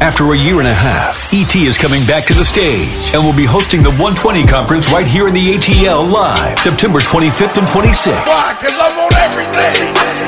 After a year and a half, ET is coming back to the stage and will be hosting the 120 conference right here in the ATL live September 25th and 26th. Why? Because I'm on everything.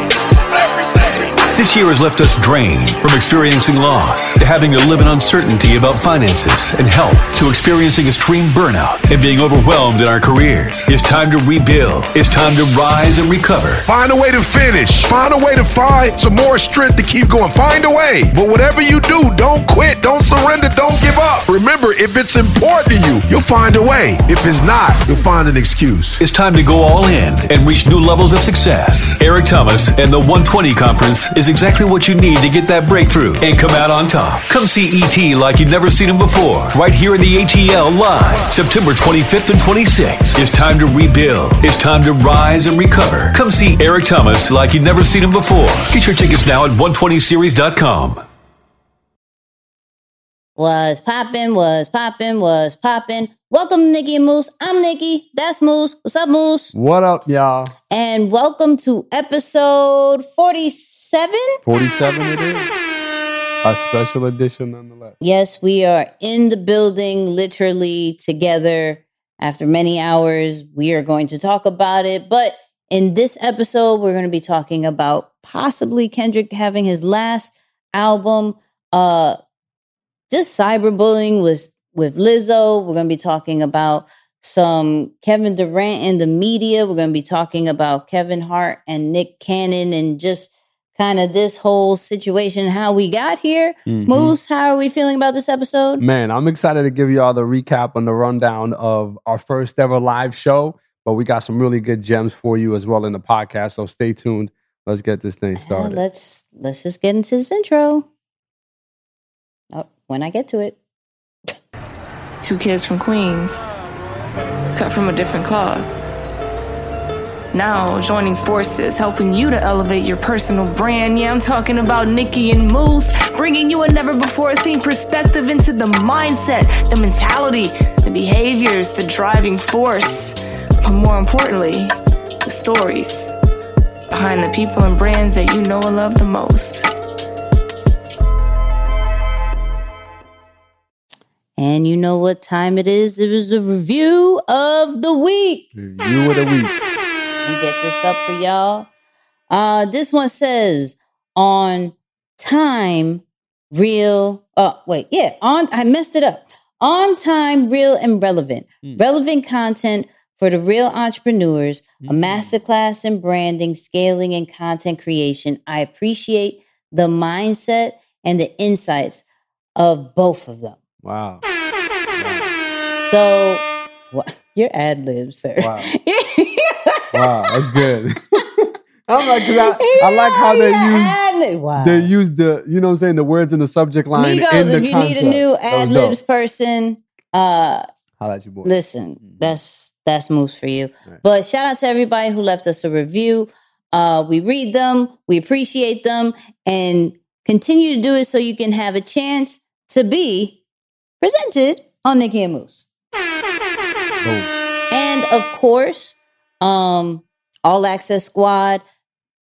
This year has left us drained from experiencing loss to having to live in uncertainty about finances and health to experiencing extreme burnout and being overwhelmed in our careers. It's time to rebuild. It's time to rise and recover. Find a way to finish. Find a way to find some more strength to keep going. Find a way. But whatever you do, don't quit. Don't surrender. Don't give up. Remember, if it's important to you, you'll find a way. If it's not, you'll find an excuse. It's time to go all in and reach new levels of success. Eric Thomas and the 120 Conference is exactly what you need to get that breakthrough and come out on top. Come see ET like you've never seen him before, right here in the ATL live, September 25th and 26th. It's time to rebuild. It's time to rise and recover. Come see Eric Thomas like you've never seen him before. Get your tickets now at 120series.com. Was poppin', was poppin', was poppin'. Welcome, Nikki and Moose. I'm Nikki. That's Moose. What's up, Moose? What up, y'all? And welcome to episode 47. 47 it is. A special edition nonetheless. Yes, we are in the building, literally together after many hours. We are going to talk about it. But in this episode, we're going to be talking about possibly Kendrick having his last album. Uh, just cyberbullying with with Lizzo. We're going to be talking about some Kevin Durant and the media. We're going to be talking about Kevin Hart and Nick Cannon and just kind of this whole situation, how we got here. Mhm. Moose, how are we feeling about this episode? Man, I'm excited to give y'all the recap and the rundown of our first ever live show. But we got some really good gems for you as well in the podcast. So stay tuned. Let's get this thing Uh, started. let's let's just get into this intro. Oh, when I get to it. Two kids from Queens, cut from a different cloth. Now joining forces, helping you to elevate your personal brand. Yeah, I'm talking about Nikki and Moose, bringing you a never before seen perspective into the mindset, the mentality, the behaviors, the driving force. But more importantly, the stories behind the people and brands that you know and love the most. And you know what time it is? It was a review of the week. You of the week. Get this up for y'all. Uh, this one says on time, real. Oh, wait, yeah, on. I messed it up. On time, real and relevant. Mm. Relevant content for the real entrepreneurs. A Mm. masterclass in branding, scaling, and content creation. I appreciate the mindset and the insights of both of them. Wow. So, what? Your ad libs, sir. Wow. Wow. That's good. I'm like, 'cause I, I like how they use. Wow. they use the you know what I'm saying the words in the subject line Migos, in the if you concept. need a new ad libs person, uh, Holla at you boy. listen, that's that's moves for you. Right. But shout out to everybody who left us a review. Uh, we read them, we appreciate them, and continue to do it so you can have a chance to be presented on Nikki and Moose. Boom. And of course, um, All Access Squad.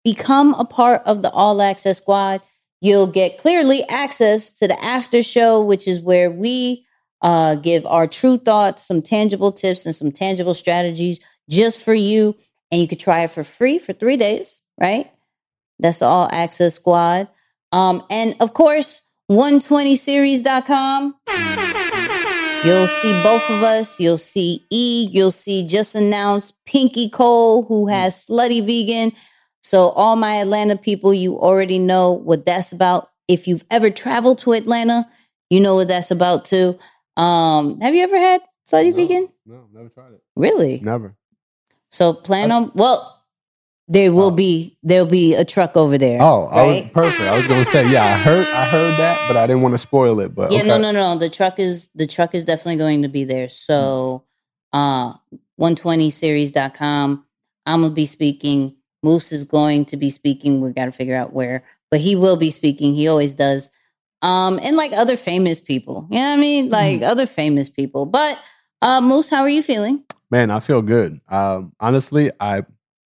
Become a part of the All Access Squad. You'll get clearly access to the after show, which is where we uh, give our true thoughts, some tangible tips, and some tangible strategies just for you. And you could try it for free for three days, right? That's the All Access Squad. Um, and of course, 120series.com. You'll see both of us. You'll see E. You'll see just announced Pinky Cole, who has Slutty Vegan. So, all my Atlanta people, you already know what that's about. If you've ever traveled to Atlanta, you know what that's about too. Um, have you ever had Slutty No, Vegan? No, never tried it. Really? Never. So plan on well, there will Oh. be there'll be a truck over there. Oh, I was perfect. I was gonna say, yeah, I heard I heard that, but I didn't want to spoil it. But Yeah, okay. no, no, no. The truck is the truck is definitely going to be there. So uh 120series.com. I'm gonna be speaking. Moose is going to be speaking. We gotta figure out where, but he will be speaking. He always does. Um, and like other famous people. You know what I mean? Like other famous people. But uh Moose, how are you feeling? Man, I feel good. Um, honestly, I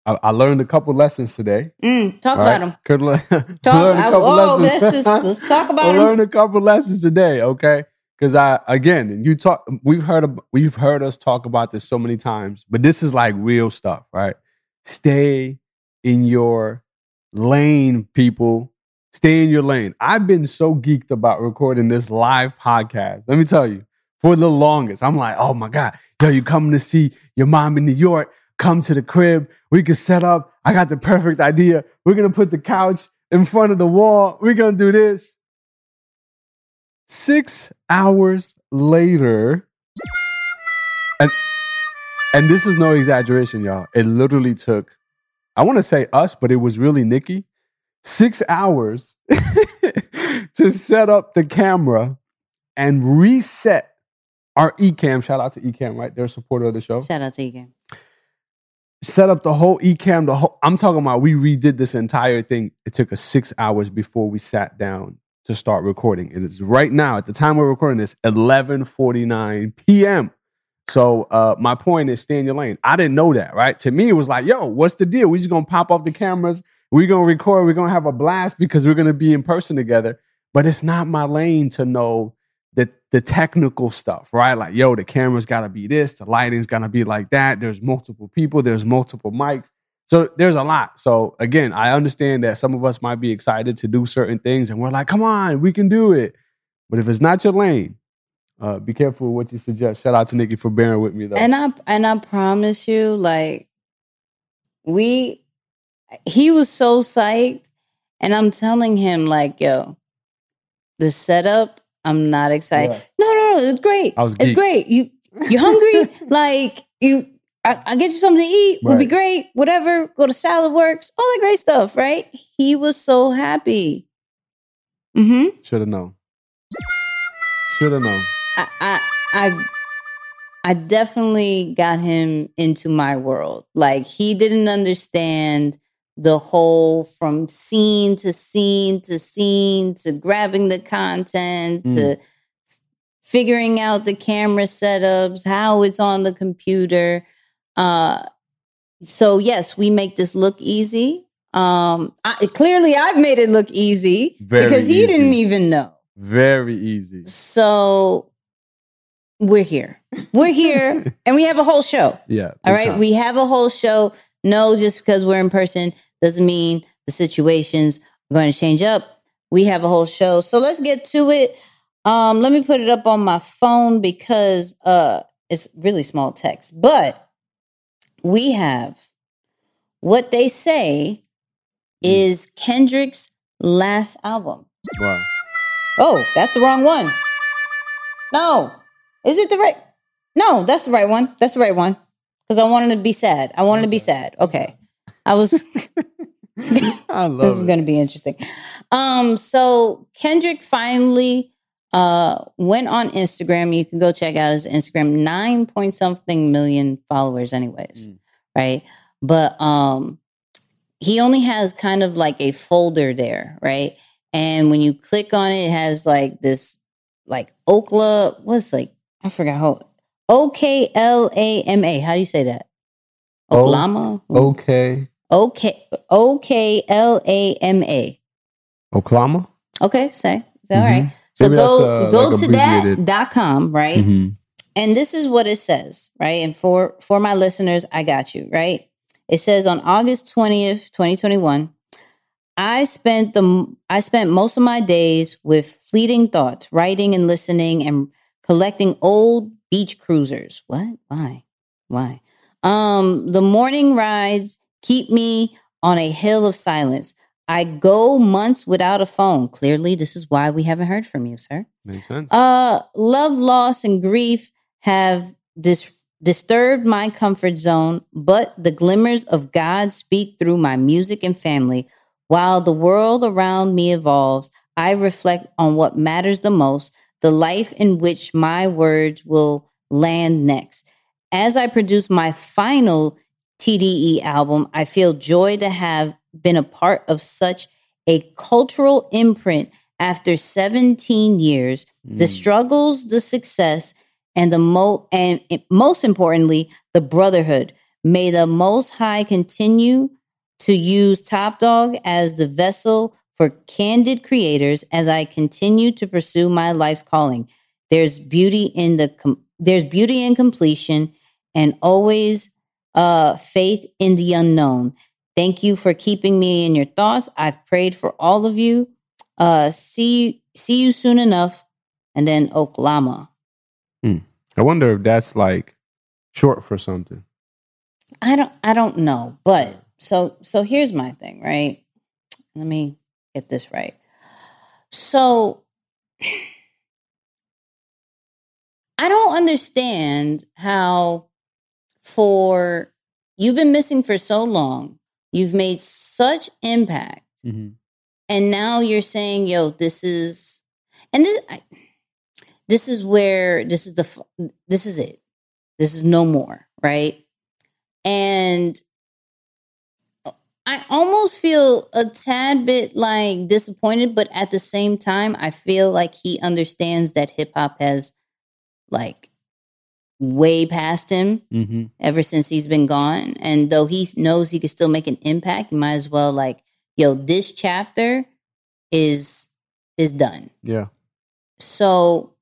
I, I learned a couple lessons today. Mm, talk all about them. Could le- Talk. learned a couple oh, lessons. let's just let's talk about them. learned a couple lessons today, okay? Because I again, you talk. We've heard we've heard us talk about this so many times, but this is like real stuff, right? Stay in your lane, people. Stay in your lane. I've been so geeked about recording this live podcast. Let me tell you, for the longest, I'm like, oh my god, yo, you coming to see your mom in New York? Come to the crib. We can set up. I got the perfect idea. We're gonna put the couch in front of the wall. We're gonna do this. Six hours later, and and this is no exaggeration, y'all. It literally took, I want to say us, but it was really Nikki, six hours to set up the camera and reset our Ecamm. Shout out to Ecamm, right? They're a supporter of the show Shout out to again. Set up the whole Ecamm. The whole I'm talking about. We redid this entire thing. It took us six hours before we sat down to start recording. It is right now at the time we're recording this 11:49 p.m. So uh, my point is, stay in your lane. I didn't know that, right? To me, it was like, yo, what's the deal? We just gonna pop off the cameras. We're gonna record. We're gonna have a blast because we're gonna be in person together. But it's not my lane to know the technical stuff, right? Like, yo, the camera's gotta be this, the lighting's gotta be like that. There's multiple people, there's multiple mics. So there's a lot. So again, I understand that some of us might be excited to do certain things and we're like, come on, we can do it. But if it's not your lane, uh, be careful what you suggest. Shout out to Nikki for bearing with me though. And I and I promise you, like we, he was so psyched, and I'm telling him like, yo, the setup. I'm not excited. Yeah. No, no, no, it's great. I was it's great. You you hungry? like you. I, I get you something to eat. Would be great. Whatever. Go to Salad Works. All that great stuff. Right? He was so happy. Hmm. Should have known. Should have known. I, I I I definitely got him into my world. Like he didn't understand the whole from scene to scene to scene to grabbing the content to figuring out the camera setups, how it's on the computer. Uh so yes, we make this look easy. Um I, clearly I've made it look easy Very because he easy. didn't even know. Very easy. So we're here. We're here and we have a whole show. Yeah. All right, time. We have a whole show. No, just because we're in person doesn't mean the situations are going to change up. We have a whole show. So let's get to it. Um, let me put it up on my phone because uh it's really small text. But we have what they say Mm. is Kendrick's last album. Wow. Oh, that's the wrong one. No. Is it the right? No, that's the right one. That's the right one. Because I wanted to be sad. I wanted to be sad. Okay. I was I love this is going to be interesting. Um, so Kendrick finally uh went on Instagram. You can go check out his Instagram. Nine point something million followers, anyways. Mm. Right. But um he only has kind of like a folder there, right? And when you click on it, it has like this like Okla, what's like, I forgot how O K L A M A. How do you say that? O- Oklama? Okay. Okay, O K L A M A. Oklahoma? Okay, say. Is that all Mhm. right? So Maybe go uh, go like to that dot com, right? Mhm. And this is what it says, right? And for for my listeners, I got you, right? It says on August 20th, 2021, I spent the I spent most of my days with fleeting thoughts, writing and listening and collecting old beach cruisers. What? Why? Why? Um, the morning rides keep me on a hill of silence. I go months without a phone. Clearly, this is why we haven't heard from you, sir. Makes sense. Uh, love, loss, and grief have dis- disturbed my comfort zone, but the glimmers of God speak through my music and family. While the world around me evolves, I reflect on what matters the most, the life in which my words will land next. As I produce my final TDE album, I feel joy to have been a part of such a cultural imprint after 17 years the Mm. struggles, the success, and the mo and most importantly, the brotherhood May the Most High continue to use Top Dawg as the vessel for candid creators as I continue to pursue my life's calling. There's beauty in the com- there's beauty in completion and always uh faith in the unknown. Thank you for keeping me in your thoughts. I've prayed for all of you. Uh see see you soon enough. And then Oklahoma. I wonder if that's like short for something. I don't I don't know, but so so here's my thing, right? Let me get this right. So I don't understand how for you've been missing for so long, you've made such impact mm-hmm. and now you're saying, "Yo, this is," and this, I, this is where this is the this is it. This is no more, right? And I almost feel a tad bit like disappointed, but at the same time, I feel like he understands that hip hop has like way past him Mm-hmm. ever since he's been gone. And though he knows he can still make an impact, you might as well like, yo, this chapter is is done. Yeah. So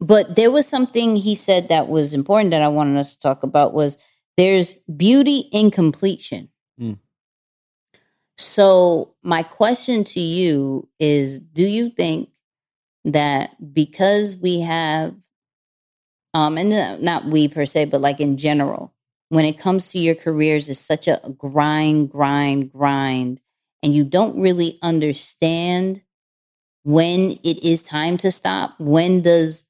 but there was something he said that was important that I wanted us to talk about was there's beauty in completion. Mm. So my question to you is do you think that because we have um and not we per se but like in general when it comes to your careers is such a grind grind grind and you don't really understand when it is time to stop. When does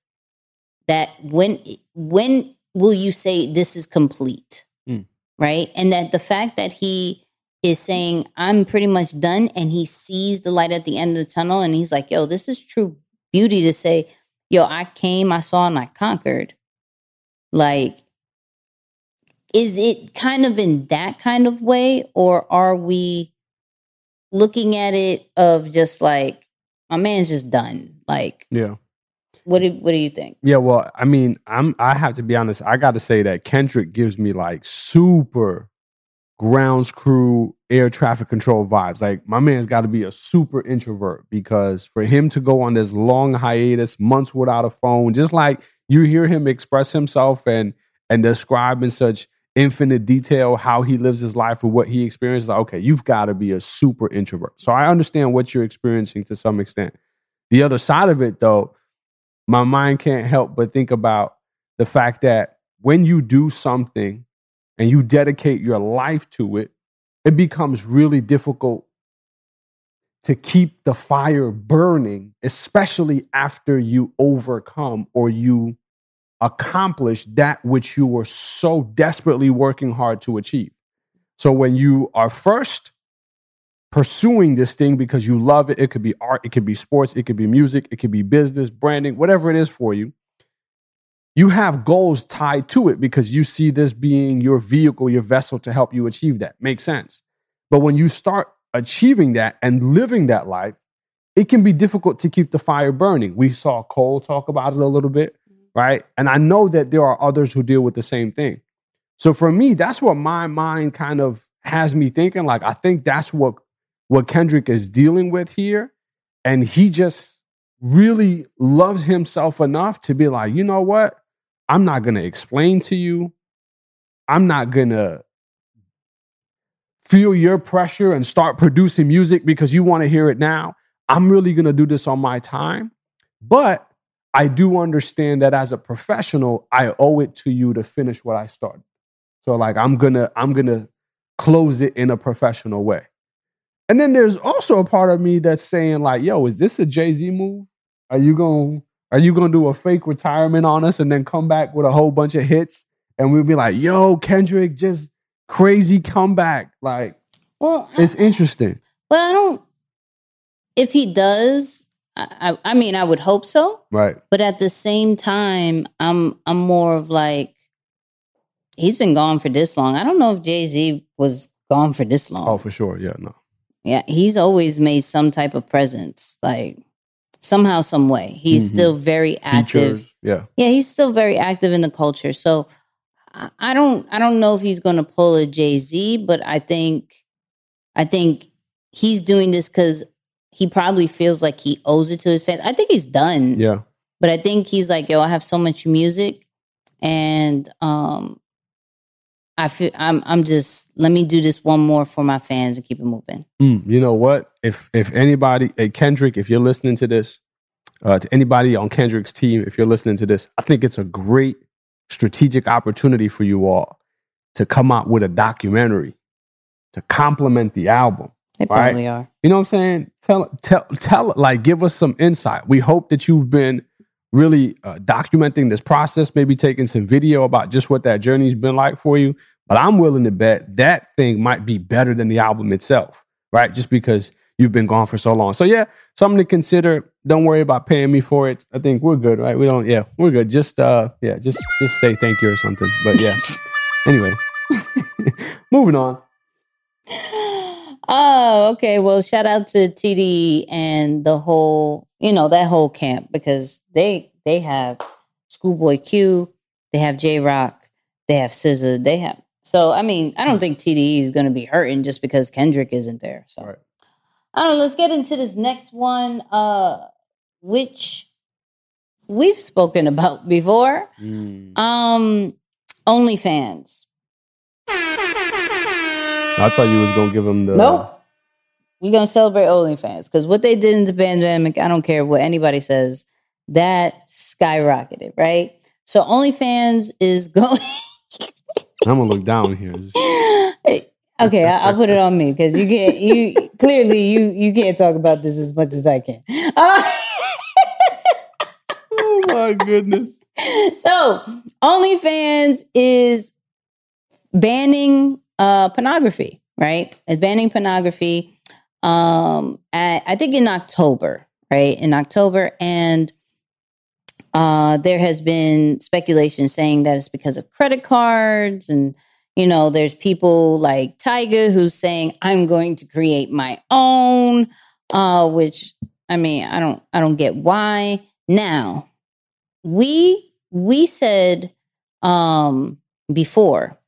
that when when will you say this is complete? Mm. right? And that the fact that he is saying i'm pretty much done and he sees the light at the end of the tunnel and he's like yo this is true beauty to say yo i came i saw and i conquered like is it kind of in that kind of way or are we looking at it of just like my man's just done like Yeah. what do what do you think Yeah, well, I mean, I'm I have to be honest. I got to say that Kendrick gives me like super grounds crew air traffic control vibes. Like my man's got to be a super introvert because for him to go on this long hiatus, months without a phone, just like you hear him express himself and and describe in such infinite detail how he lives his life and what he experiences. Like, okay, you've got to be a super introvert. So I understand what you're experiencing to some extent. The other side of it, though, my mind can't help but think about the fact that when you do something and you dedicate your life to it, it becomes really difficult to keep the fire burning, especially after you overcome or you accomplish that which you were so desperately working hard to achieve. So when you are first pursuing this thing because you love it, it could be art, it could be sports, it could be music, it could be business, branding, whatever it is for you. You have goals tied to it because you see this being your vehicle, your vessel to help you achieve that. Makes sense. But when you start achieving that and living that life, it can be difficult to keep the fire burning. We saw Cole talk about it a little bit, mm-hmm. right? And I know that there are others who deal with the same thing. So for me, that's what my mind kind of has me thinking. Like, I think that's what what Kendrick is dealing with here. And he just really loves himself enough to be like, you know what? I'm not going to explain to you. I'm not going to feel your pressure and start producing music because you want to hear it now. I'm really going to do this on my time. But I do understand that as a professional, I owe it to you to finish what I started. So like I'm going to I'm going to close it in a professional way. And then there's also a part of me that's saying like, yo, is this a Jay-Z move? Are you going are you going to do a fake retirement on us and then come back with a whole bunch of hits and we'll be like, "Yo, Kendrick just crazy comeback." Like well it's interesting. but i don't if he does I, I i mean i would hope so Right. but at the same time i'm i'm more of like he's been gone for this long i don't know if jay-z was gone for this long Oh, for sure. Yeah, no. yeah he's always made some type of presence like somehow some way he's Mhm. still very active Features. Yeah. yeah he's still very active in the culture so I I don't I don't know if he's going to pull a Jay Z, but I think I think he's doing this because he probably feels like he owes it to his fans. I think he's done, Yeah. but I think he's like, yo, I have so much music, and um, I feel I'm I'm just let me do this one more for my fans and keep it moving. Mm, you know what? If if anybody, hey, Kendrick, if you're listening to this, uh, to anybody on Kendrick's team, if you're listening to this, I think it's a great strategic opportunity for you all to come out with a documentary to complement the album. They Right. probably are. You know what I'm saying? Tell, tell, tell, like, give us some insight. We hope that you've been really uh, documenting this process, maybe taking some video about just what that journey's been like for you. But I'm willing to bet that thing might be better than the album itself, right? Just because you've been gone for so long. So yeah, something to consider. Don't worry about paying me for it. I think we're good, right? We don't. Yeah, we're good. Just uh, yeah, just just say thank you or something. But yeah. anyway, moving on. Oh, okay. Well, shout out to TD and the whole, you know, that whole camp because they they have Schoolboy Q, they have Jay Rock, they have SZA, they have. So I mean, I don't think TDE is going to be hurting just because Kendrick isn't there. So Right. I don't know. Let's get into this next one, uh, which we've spoken about before. Mm. Um, OnlyFans. I thought you was gonna give him the No, We're gonna celebrate OnlyFans because what they did in the pandemic, I don't care what anybody says, that skyrocketed, right? So OnlyFans is going. I'm gonna look down here. Okay, I, I'll put it on me because you can't. You clearly you you can't talk about this as much as I can. Uh, oh my goodness. so OnlyFans is banning uh pornography, right? It's banning pornography. Um, at, I think in October, right? In October, and uh, there has been speculation saying that it's because of credit cards, and you know, there's people like Tyga who's saying I'm going to create my own, uh, which I mean, I don't, I don't get why. Now, we we said um before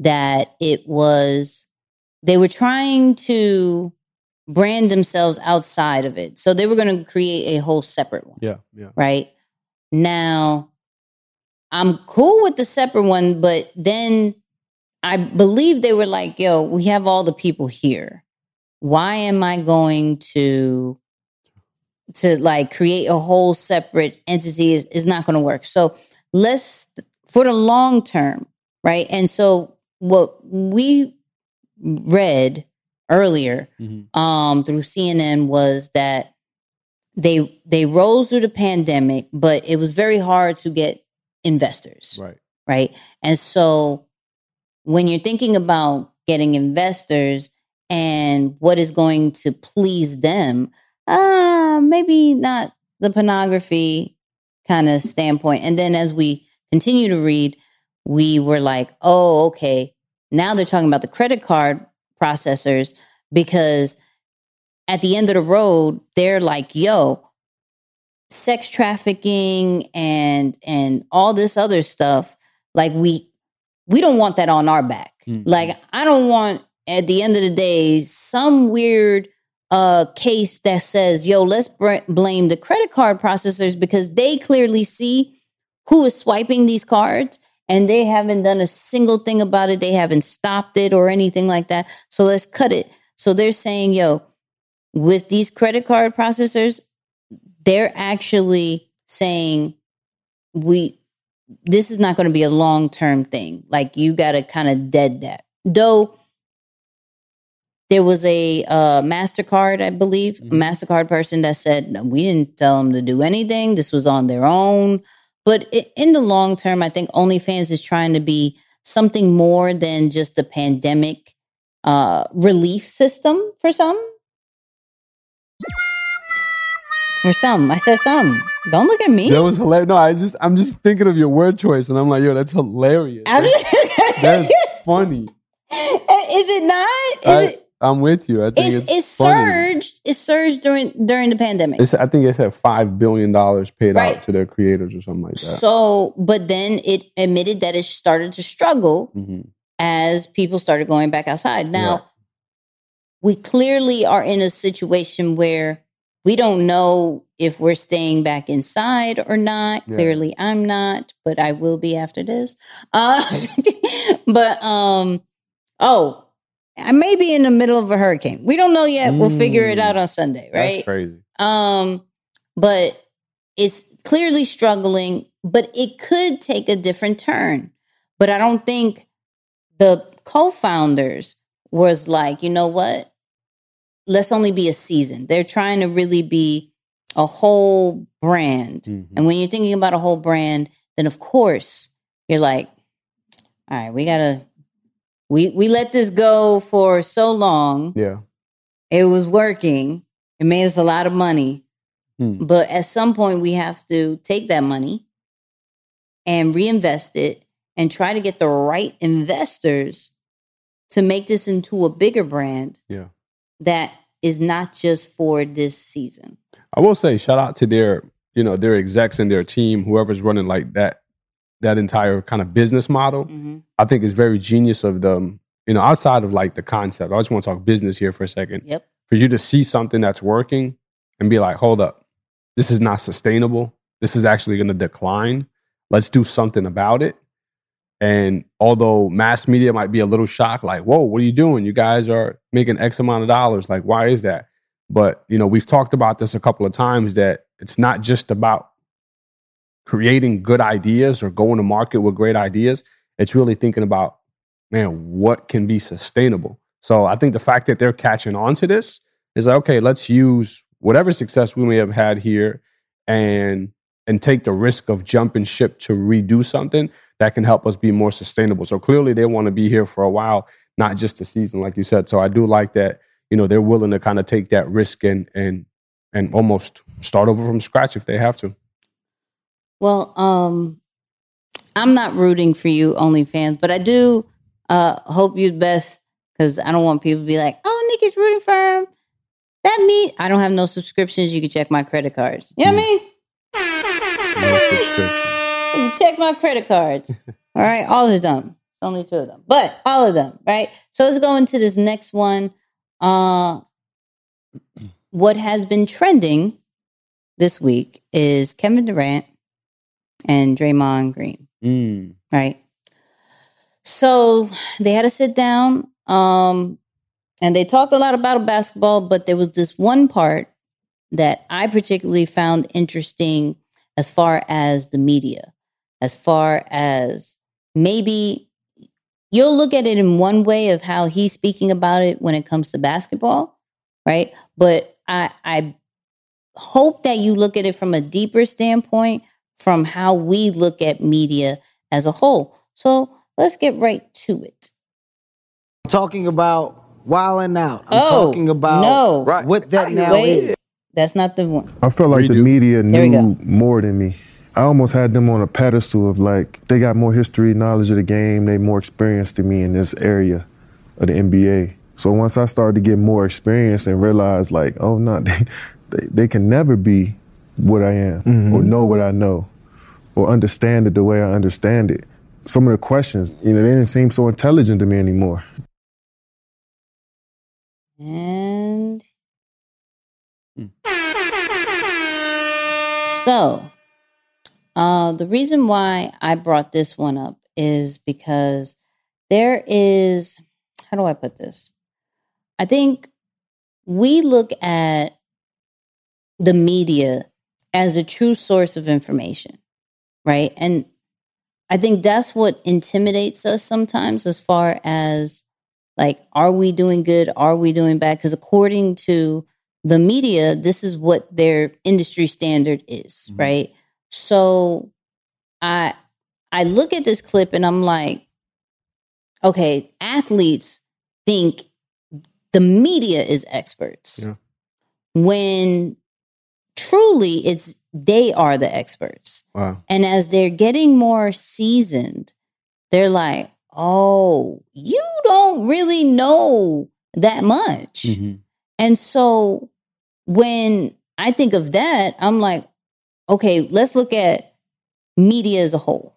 that it was they were trying to brand themselves outside of it. So they were going to create a whole separate one, Yeah, yeah. right? Now I'm cool with the separate one, but then I believe they were like, yo, we have all the people here. Why am I going to to like create a whole separate entity is, is not going to work. So let's for the long term, right? And so what we read earlier Mhm. um, through CNN was that they they rose through the pandemic, but it was very hard to get investors Right. right? And so when you're thinking about getting investors and what is going to please them, uh, maybe not the pornography kind of standpoint. And then as we continue to read, we were like, oh, okay, now they're talking about the credit card processors because at the end of the road, they're like, yo, sex trafficking and and all this other stuff like we we don't want that on our back Mhm. like i don't want at the end of the day some weird uh case that says yo let's br- blame the credit card processors because they clearly see who is swiping these cards and they haven't done a single thing about it. They haven't stopped it or anything like that. So let's cut it. So they're saying yo with these credit card processors they're actually saying we this is not going to be a long term thing. Like you got to kind of dead that. Though there was a uh, mastercard i believe a Mhm. mastercard person that said no, we didn't tell them to do anything. This was on their own but in the long term i think onlyfans is trying to be something more than just a pandemic uh, relief system for some for some i said some don't look at me That was hilarious. No, I just I'm just thinking of your word choice, and I'm like, yo, that's hilarious. That's funny. is it not? Is I- it? I'm with you. I think It's it's, it's surged. It surged during during the pandemic. It's, I think it said five billion dollars paid Right. out to their creators or something like that. So, but then it admitted that it started to struggle Mhm. as people started going back outside. Now, Yeah. we clearly are in a situation where we don't know if we're staying back inside or not. Yeah. Clearly, I'm not, but I will be after this. Uh, but um, oh, I may be in the middle of a hurricane. We don't know yet. We'll figure it Mm. out on Sunday, That's right? crazy. Um, but it's clearly struggling, but it could take a different turn. But I don't think the co-founders was like, you know what? Let's only be a season. They're trying to really be a whole brand. Mhm. And when you're thinking about a whole brand, then of course you're like, all right, we gotta we we let this go for so long Yeah. it was working. It made us a lot of money. Hmm. But at some point, we have to take that money and reinvest it and try to get the right investors to make this into a bigger brand Yeah. that is not just for this season. I will say shout out to their, you know, their execs and their team, whoever's running like that, that entire kind of business model. Mm-hmm. I think is very genius of them. You know, outside of like the concept, I just want to talk business here for a second. Yep. For you to see something that's working and be like, hold up, this is not sustainable. This is actually going to decline. Let's do something about it. And although mass media might be a little shocked, like, whoa, what are you doing? You guys are making X amount of dollars. Like, why is that? But, you know, we've talked about this a couple of times that it's not just about creating good ideas or going to market with great ideas. It's really thinking about, man, what can be sustainable? So I think the fact that they're catching on to this is like, okay, let's use whatever success we may have had here and and take the risk of jumping ship to redo something that can help us be more sustainable. So clearly they want to be here for a while, not just a season, like you said. So I do like that, you know, they're willing to kind of take that risk and and and almost start over from scratch if they have to. Well, um, I'm not rooting for you, OnlyFans, but I do uh, hope you best because I don't want people to be like, "Oh, Nikki's rooting for him." That me, I don't have no subscriptions. You can check my credit cards. You know what I mean? No. You check my credit cards. all right, all of them. It's only two of them, but all of them. Right. So let's go into this next one. Uh, what has been trending this week is Kevin Durant and Draymond Green Mm. right? So they had to sit down, um, and they talked a lot about basketball, but there was this one part that I particularly found interesting as far as the media, as far as maybe you'll look at it in one way of how he's speaking about it when it comes to basketball, right? But I I hope that you look at it from a deeper standpoint from how we look at media as a whole. So let's get right to it. talking about wilding out. I'm Oh, talking about no. Right. what that now Wait, is. that's not the one. I felt like the media knew more than me. I almost had them on a pedestal of like they got more history, knowledge of the game, they more experienced than me in this area of the NBA. So once I started to get more experience and realized like, oh no, they, they, they can never be what I am or know what I know or understand it the way I understand it. Some of the questions, you know, they didn't seem so intelligent to me anymore. And Hmm. so, uh, the reason why I brought this one up is because there is, how do I put this? I think we look at the media as a true source of information, right? And I think that's what intimidates us sometimes as far as like are we doing good are we doing bad because according to the media this is what their industry standard is Mhm. right so i i look at this clip and i'm like okay athletes think the media is experts Yeah. when truly it's they are the experts Wow. and as they're getting more seasoned, they're like, oh, you don't really know that much. Mhm. And so when I think of that, I'm like, okay, let's look at media as a whole,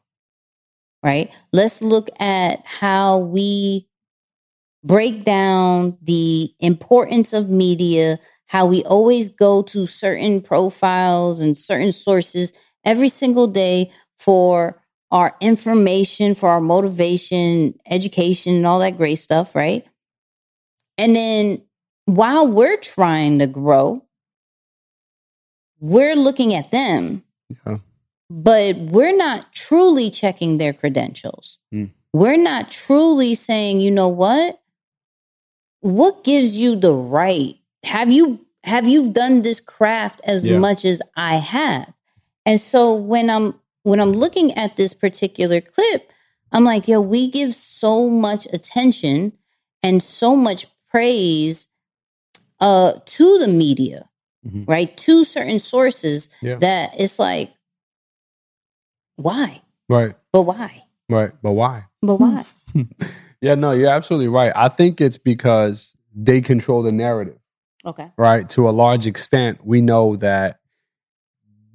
right? Let's look at how we break down the importance of media, how we always go to certain profiles and certain sources every single day for our information, for our motivation, education, and all that great stuff, right? And then while we're trying to grow, we're looking at them, Yeah. but we're not truly checking their credentials. Mm. We're not truly saying, you know what? What gives you the right? Have you have you done this craft as Yeah. much as I have? And so when I'm when I'm looking at this particular clip, I'm like, yo, we give so much attention and so much praise uh to the media, Mhm. right? To certain sources Yeah. that it's like, why? Right. But why? Right. But why? But why? Yeah, no, you're absolutely right. I think it's because they control the narrative. Okay. right? To a large extent, we know that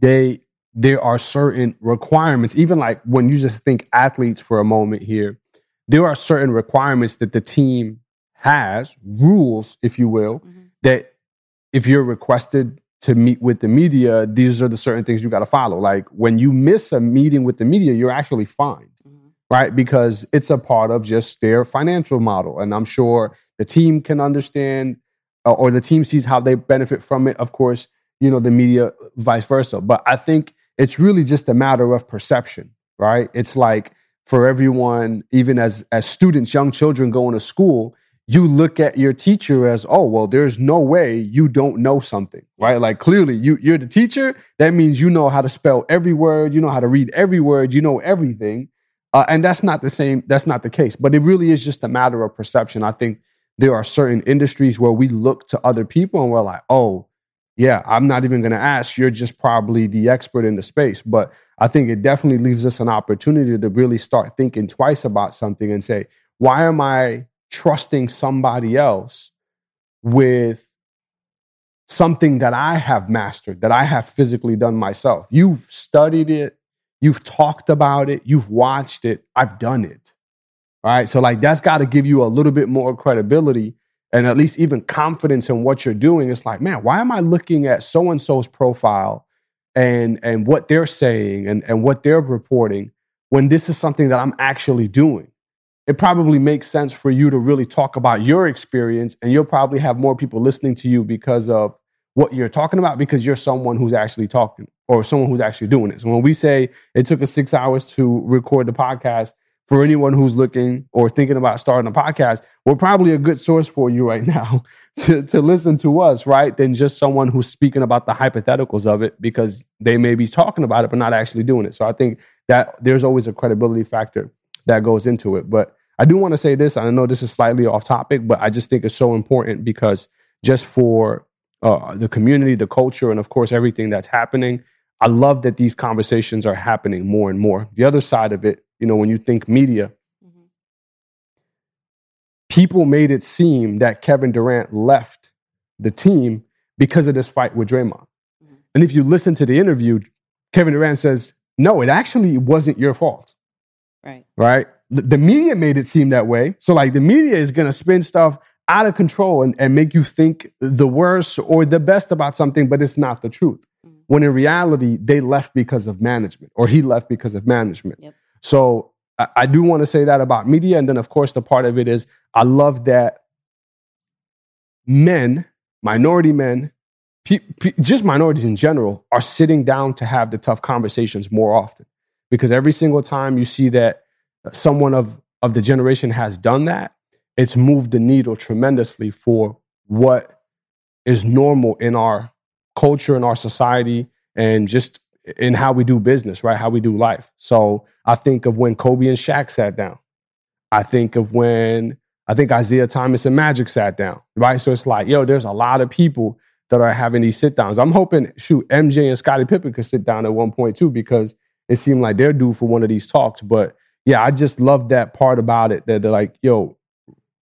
they there are certain requirements, even like when you just think athletes for a moment here, there are certain requirements that the team has, rules, if you will, Mhm. that if you're requested to meet with the media, these are the certain things you got to follow. Like when you miss a meeting with the media, you're actually fined Mhm. right? Because it's a part of just their financial model. And I'm sure the team can understand, uh, or the team sees how they benefit from it. Of course, you know, the media, vice versa. But I think it's really just a matter of perception, right? It's like for everyone, even as as students, young children going to school, you look at your teacher as, oh, well, there's no way you don't know something, right? Like clearly you you're the teacher. That means you know how to spell every word, you know how to read every word, you know everything. Uh, and that's not the same. That's not the case. But it really is just a matter of perception. I think there are certain industries where we look to other people and we're like, oh, yeah, I'm not even going to ask. You're just probably the expert in the space. But I think it definitely leaves us an opportunity to really start thinking twice about something and say, why am I trusting somebody else with something that I have mastered, that I have physically done myself? You've studied it, you've talked about it, you've watched it, I've done it. All right. So, like, that's got to give you a little bit more credibility and at least even confidence in what you're doing. It's like, man, why am I looking at so and so's profile and and what they're saying and, and what they're reporting when this is something that I'm actually doing? It probably makes sense for you to really talk about your experience, and you'll probably have more people listening to you because of what you're talking about because you're someone who's actually talking or someone who's actually doing it. So when we say it took us six hours to record the podcast, for anyone who's looking or thinking about starting a podcast, we're probably a good source for you right now to, to listen to us, right? Than just someone who's speaking about the hypotheticals of it because they may be talking about it but not actually doing it. So I think that there's always a credibility factor that goes into it. But I do want to say this. I know this is slightly off topic, but I just think it's so important because just for uh, the community, the culture, and of course everything that's happening, I love that these conversations are happening more and more. The other side of it, you know, when you think media, Mhm. people made it seem that Kevin Durant left the team because of this fight with Draymond. Mhm. And if you listen to the interview, Kevin Durant says, no, it actually wasn't your fault Right. right? The, the media made it seem that way. So, like, the media is going to spin stuff out of control and, and make you think the worst or the best about something, but it's not the truth. Mhm. When in reality, they left because of management or he left because of management. Yep. So, I, do want to say that about media. And then, of course, the part of it is I love that men, minority men, pe- pe- just minorities in general, are sitting down to have the tough conversations more often. Because every single time you see that uh, someone of, of the generation has done that, it's moved the needle tremendously for what is normal in our culture, in our society, and just in how we do business, right? How we do life. So I think of when Kobe and Shaq sat down. I think of when I think Isiah Thomas and Magic sat down, right? So it's like, yo, there's a lot of people that are having these sit downs. I'm hoping, shoot, MJ and Scottie Pippen could sit down at one point too, because it seemed like they're due for one of these talks. But yeah, I just love that part about it that they're like, yo,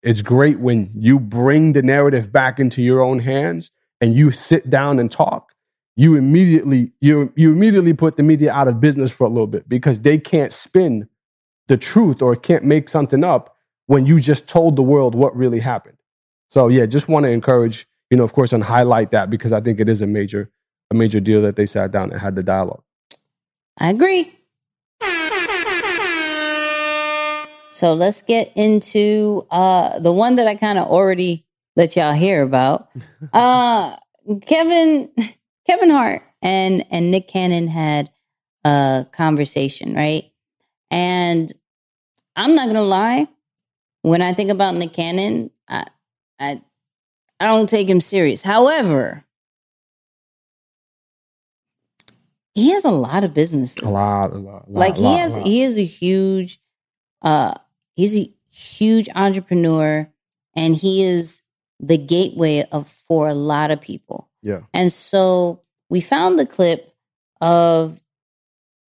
it's great when you bring the narrative back into your own hands and you sit down and talk. You immediately you you immediately put the media out of business for a little bit because they can't spin the truth or can't make something up when you just told the world what really happened. So yeah, just want to encourage, you know, of course, and highlight that because I think it is a major a major deal that they sat down and had the dialogue. I agree. So let's get into uh, the one that I kind of already let y'all hear about. Uh, Kevin Kevin Hart and and Nick Cannon had a conversation, right? And I'm not gonna lie, when I think about Nick Cannon, I I I don't take him serious. However, he has a lot of businesses. A lot, a lot, a lot like he lot, has lot. he is a huge uh he's a huge entrepreneur and he is the gateway of for a lot of people Yeah. and so we found the clip of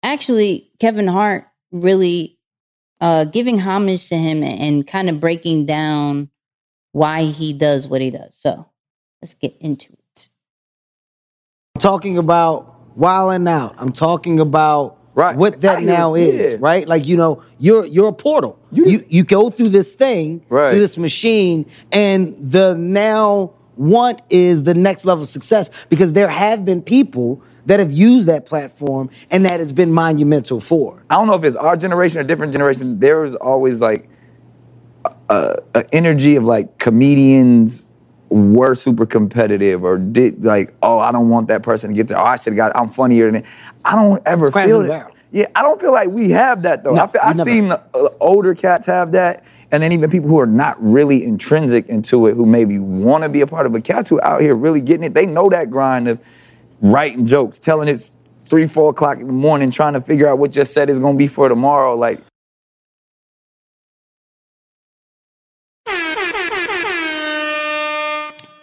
actually kevin hart really uh giving homage to him and, and kind of breaking down why he does what he does so let's get into it I'm talking about Wildin' Out. I'm talking about Right. what I that hear- now is, yeah. right? Like you know, you're you're a portal. You you, go through this thing, Right. through this machine, and the now want is the next level of success because there have been people that have used that platform and that it's been monumental for. I don't know if it's our generation or different generation. There was always like a, a energy of like comedians were super competitive or did like, oh, I don't want that person to get there. Oh, I should have got. I'm funnier than. I don't ever feel it Yeah, I don't feel like we have that though. No, I feel, I've never seen the uh, older cats have that, and then even people who are not really intrinsic into it, who maybe want to be a part of. But cats who out here really getting it, they know that grind of writing jokes, telling it's three, four o'clock in the morning, trying to figure out what your set is gonna be for tomorrow. Like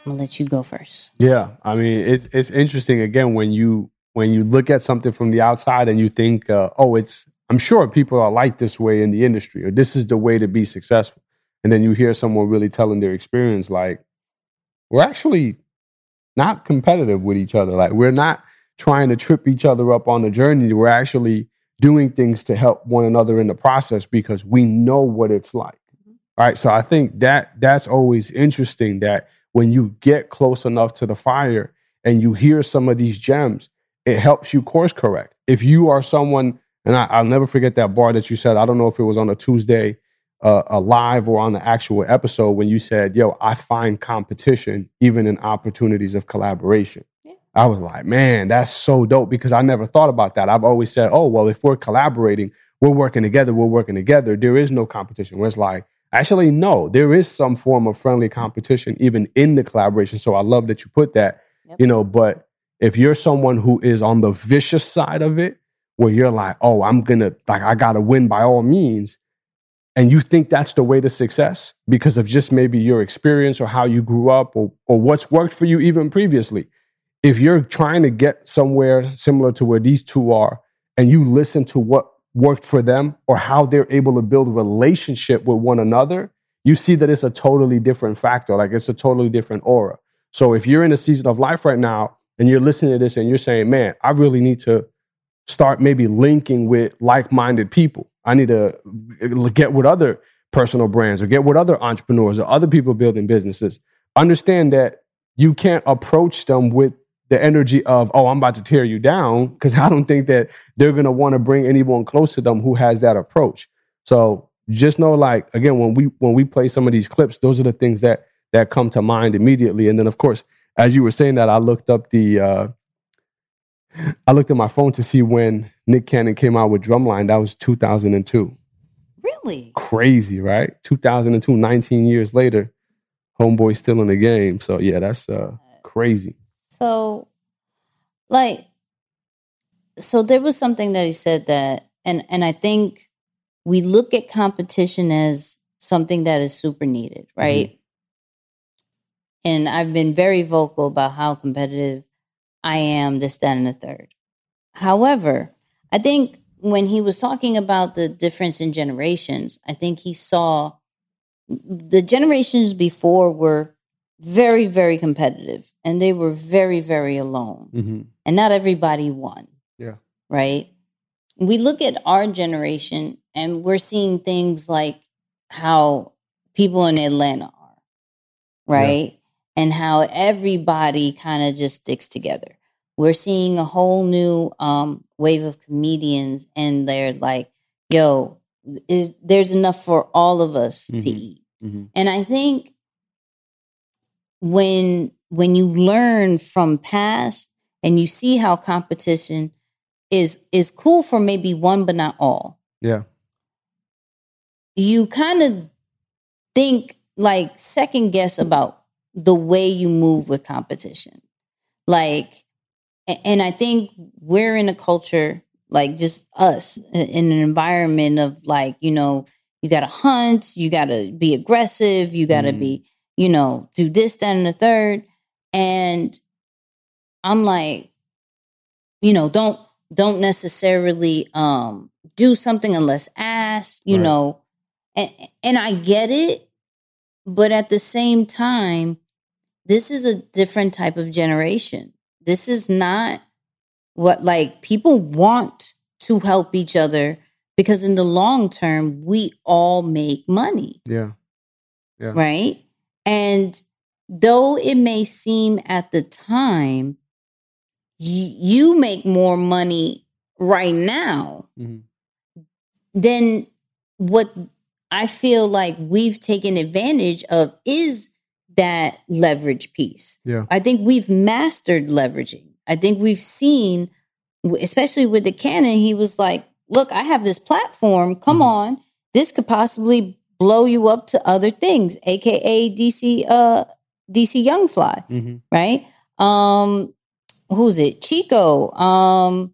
i'm gonna let you go first Yeah, I mean it's it's interesting again when you when you look at something from the outside and you think, uh, oh, it's I'm sure people are like this way in the industry or this is the way to be successful, and then you hear someone really telling their experience, like we're actually not competitive with each other, like we're not trying to trip each other up on the journey. We're actually doing things to help one another in the process because we know what it's like. All right. So I think that that's always interesting that when you get close enough to the fire and you hear some of these gems, it helps you course correct. If you are someone, and I, I'll never forget that bar that you said, I don't know if it was on a Tuesday, uh, a live or on the actual episode when you said, yo, I find competition even in opportunities of collaboration. I was like, man, that's so dope because I never thought about that. I've always said, oh, well, if we're collaborating, we're working together, we're working together. There is no competition. Where it's like, actually, no, there is some form of friendly competition even in the collaboration. So I love that you put that, you know, but if you're someone who is on the vicious side of it, where you're like, oh, I'm gonna, like, I gotta win by all means, and you think that's the way to success because of just maybe your experience or how you grew up or, or what's worked for you even previously. If you're trying to get somewhere similar to where these two are and you listen to what worked for them or how they're able to build a relationship with one another you see that it's a totally different factor like it's a totally different aura. So if you're in a season of life right now and you're listening to this and you're saying man i really need to start maybe linking with like-minded people. I need to get with other personal brands or get with other entrepreneurs or other people building businesses. Understand that you can't approach them with the energy of oh i'm about to tear you down because i don't think that they're going to want to bring anyone close to them who has that approach. So just know like again when we when we play some of these clips those are the things that that come to mind immediately. And then of course as you were saying that i looked up the uh i looked at my phone to see when nick cannon came out with drumline. That was 2002 really? Crazy right? 2002 19 years later homeboy still in the game. So yeah that's uh crazy. So, like, so there was something that he said that, and and I think we look at competition as something that is super needed, right? And I've been very vocal about how competitive I am, this, that, and the third. However, I think when he was talking about the difference in generations, I think he saw the generations before were very, very competitive and they were very, very alone. Mm-hmm. And not everybody won. Yeah. Right. We look at our generation and we're seeing things like how people in Atlanta are, right? And how everybody kind of just sticks together. We're seeing a whole new um, wave of comedians, and they're like, yo, is, there's enough for all of us to Mhm. eat. Mm-hmm. And I think when when you learn from past and you see how competition is is cool for maybe one but not all, Yeah. you kind of think like second guess about the way you move with competition. Like and I think we're in a culture like just us in an environment of like, you know, you got to hunt, you got to be aggressive, you got to Mhm. be, you know, do this, that, and the third. And I'm like, you know, don't don't necessarily um do something unless asked, you Right. know. And and I get it, but at the same time, this is a different type of generation. This is not what like people want to help each other because in the long term we all make money Yeah. Yeah. right and though it may seem at the time y- you make more money right now Mhm. then what i feel like we've taken advantage of is that leverage piece Yeah. I think we've mastered leveraging. I think we've seen, especially with the Cannon, he was like, look, I have this platform. Come Mhm. on. This could possibly blow you up to other things, aka DC uh DC Youngfly, Mm-hmm. right? Um who's it? Chico. Um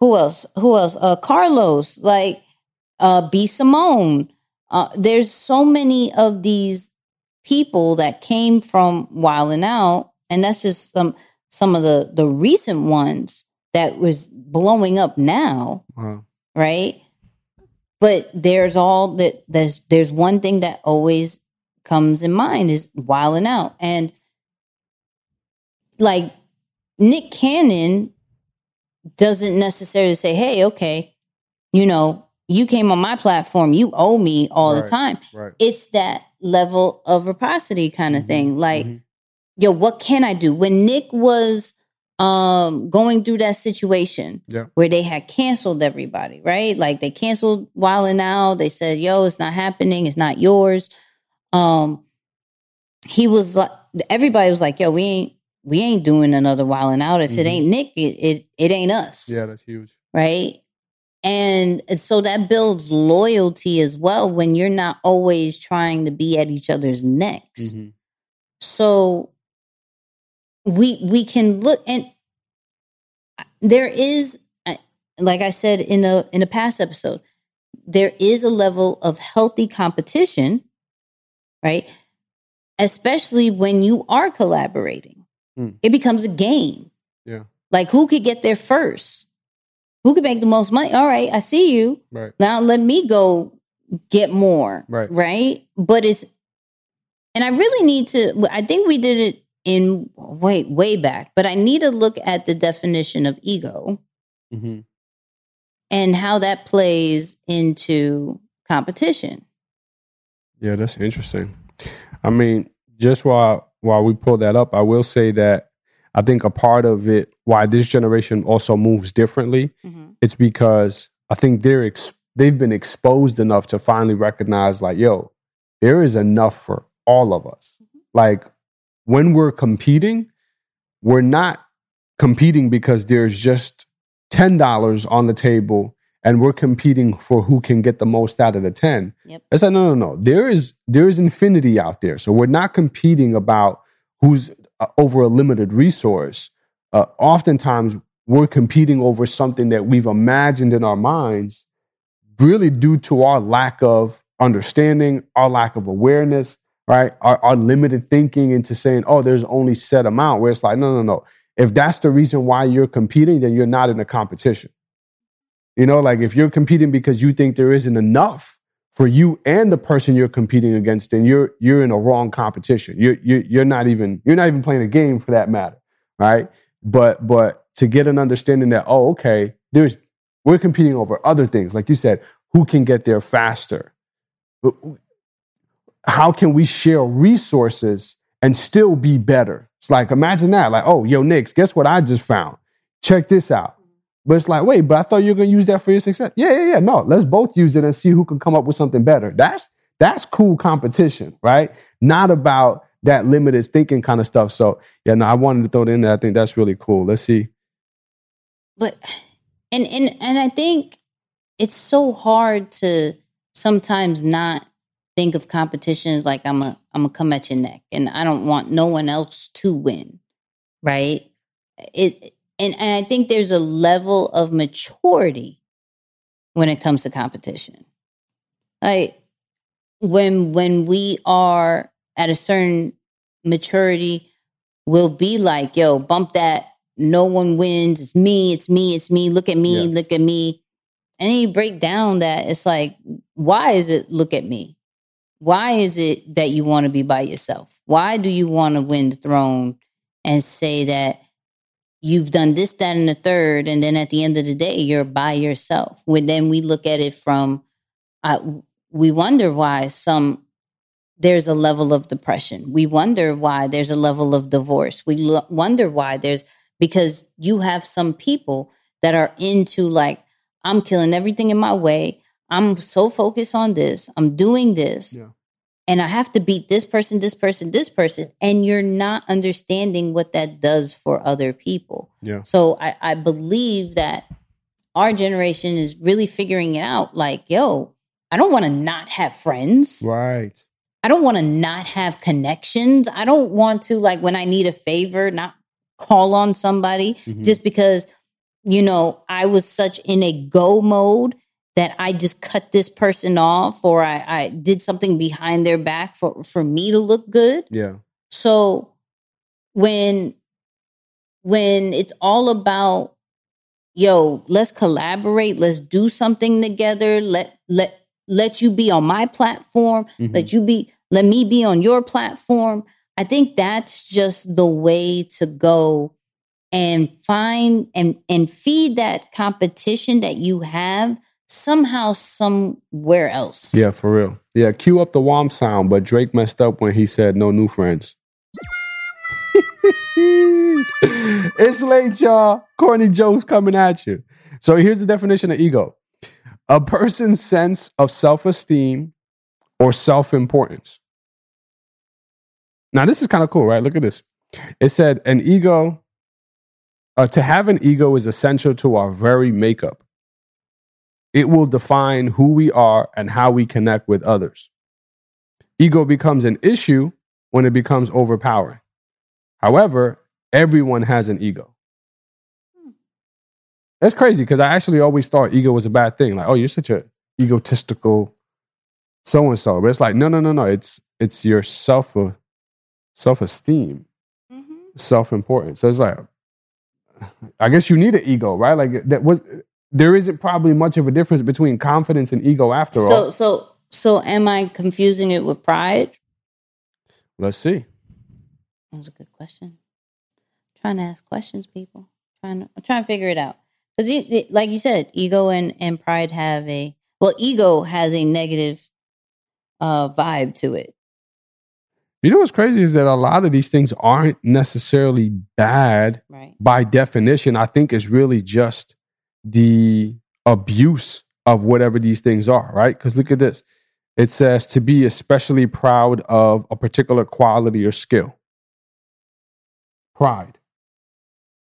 who else? Who else? Uh Karlous, like uh B Simone. Uh there's so many of these people that came from Wildin' Out, and that's just some some of the the recent ones that was blowing up now, Wow. right? But there's all that there's there's one thing that always comes in mind is Wildin' Out, and like Nick Cannon doesn't necessarily say, "Hey, okay, you know, you came on my platform, you owe me all the time." Right. it's that level of reciprocity kind of Mhm, thing. Like, mhm. yo, what can I do? When Nick was um going through that situation Yeah. where they had canceled everybody, right? Like they canceled Wildin' Out. They said, yo, it's not happening, it's not yours. Um he was like everybody was like, yo, we ain't we ain't doing another Wildin' Out. If it Mhm. ain't Nick, it, it it ain't us Yeah, that's huge. right? And so that builds loyalty as well when you're not always trying to be at each other's necks. Mm-hmm. So we we can look and there is uh, like I said in a in a past episode, there is a level of healthy competition, right? Especially when you are collaborating. Hmm. It becomes a game. Yeah. Like who could get there first? Who could make the most money? All right, I see you. Right. Now let me go get more. Right. Right. But it's, and I really need to, I think we did it in way, way back, but I need to look at the definition of ego Mm-hmm. and how that plays into competition. Yeah, that's interesting. I mean, just while while we pull that up, I will say that I think a part of it why this generation also moves differently, mm-hmm. it's because I think they're ex- they've been exposed enough to finally recognize like, yo, there is enough for all of us. Mm-hmm. Like when we're competing, we're not competing because there's just $10 on the table and we're competing for who can get the most out of the 10. Yep. It's like, no, no, no. There is there is infinity out there. So we're not competing about who's uh, over a limited resource. Uh, oftentimes we're competing over something that we've imagined in our minds, really due to our lack of understanding, our lack of awareness, right? Our, our limited thinking into saying, oh, there's only set amount, where it's like, no, no, no. If that's the reason why you're competing, then you're not in a competition. You know, like if you're competing because you think there isn't enough for you and the person you're competing against, then you're you're in a wrong competition. You're you're, you're not even you're not even playing a game for that matter, right? But but to get an understanding that oh okay, there's we're competing over other things, like you said, who can get there faster? How can we share resources and still be better? It's like imagine that, like oh yo Knicks, guess what I just found? Check this out. But it's like, wait, but I thought you were gonna use that for your success. Yeah, yeah, yeah. No, let's both use it and see who can come up with something better. That's that's cool competition, right? Not about that limited thinking kind of stuff. So yeah, no, I wanted to throw it in there. I think that's really cool. Let's see. But and and and I think it's so hard to sometimes not think of competition like I'm a I'm gonna come at your neck and I don't want no one else to win. Right? It and, and I think there's a level of maturity when it comes to competition. Like when when we are at a certain maturity, we'll be like, yo, bump that. No one wins. It's me, it's me, it's me. Look at me, Yeah. look at me. And then you break down that it's like, why is it look at me? Why is it that you want to be by yourself? Why do you want to win the throne and say that you've done this, that, and the third, and then at the end of the day, you're by yourself. When then we look at it from, uh, we wonder why some there's a level of depression. We wonder why there's a level of divorce. We lo- wonder why there's because you have some people that are into like I'm killing everything in my way. I'm so focused on this. I'm doing this. Yeah. And I have to beat this person, this person, this person. And you're not understanding what that does for other people. Yeah. So I, I believe that our generation is really figuring it out like, yo, I don't want to not have friends. Right. I don't want to not have connections. I don't want to, like, when I need a favor, not call on somebody Mhm. just because, you know, I was such in a go mode that I just cut this person off or I, I did something behind their back for, for me to look good. Yeah. So when when it's all about yo, let's collaborate, let's do something together, let let let you be on my platform, Mhm. let you be let me be on your platform. I think that's just the way to go and find and and feed that competition that you have somehow somewhere else. Yeah, for real. Yeah, cue up the Womp sound, but Drake messed up when he said no new friends. it's late, y'all. Corny jokes coming at you. So here's the definition of ego a person's sense of self esteem or self importance. Now, this is kind of cool, right? Look at this. It said an ego, uh, to have an ego is essential to our very makeup. It will define who we are and how we connect with others. Ego becomes an issue when it becomes overpowering. However, everyone has an ego. That's crazy because I actually always thought ego was a bad thing. Like, oh, you're such a egotistical so and so. But it's like, no, no, no, no. It's it's your self uh, self esteem, mm-hmm. self importance. So it's like, I guess you need an ego, right? Like that was there isn't probably much of a difference between confidence and ego after So all. so so so am I confusing it with pride? Let's see. That was a good question. trying to ask questions, people. Trying to I'm trying to figure it out. Because like you said, ego and, and pride have a well, ego has a negative uh vibe to it. You know what's crazy is that a lot of these things aren't necessarily bad Right. by definition. I think it's really just the abuse of whatever these things are, right? Because look at this. It says to be especially proud of a particular quality or skill. Pride.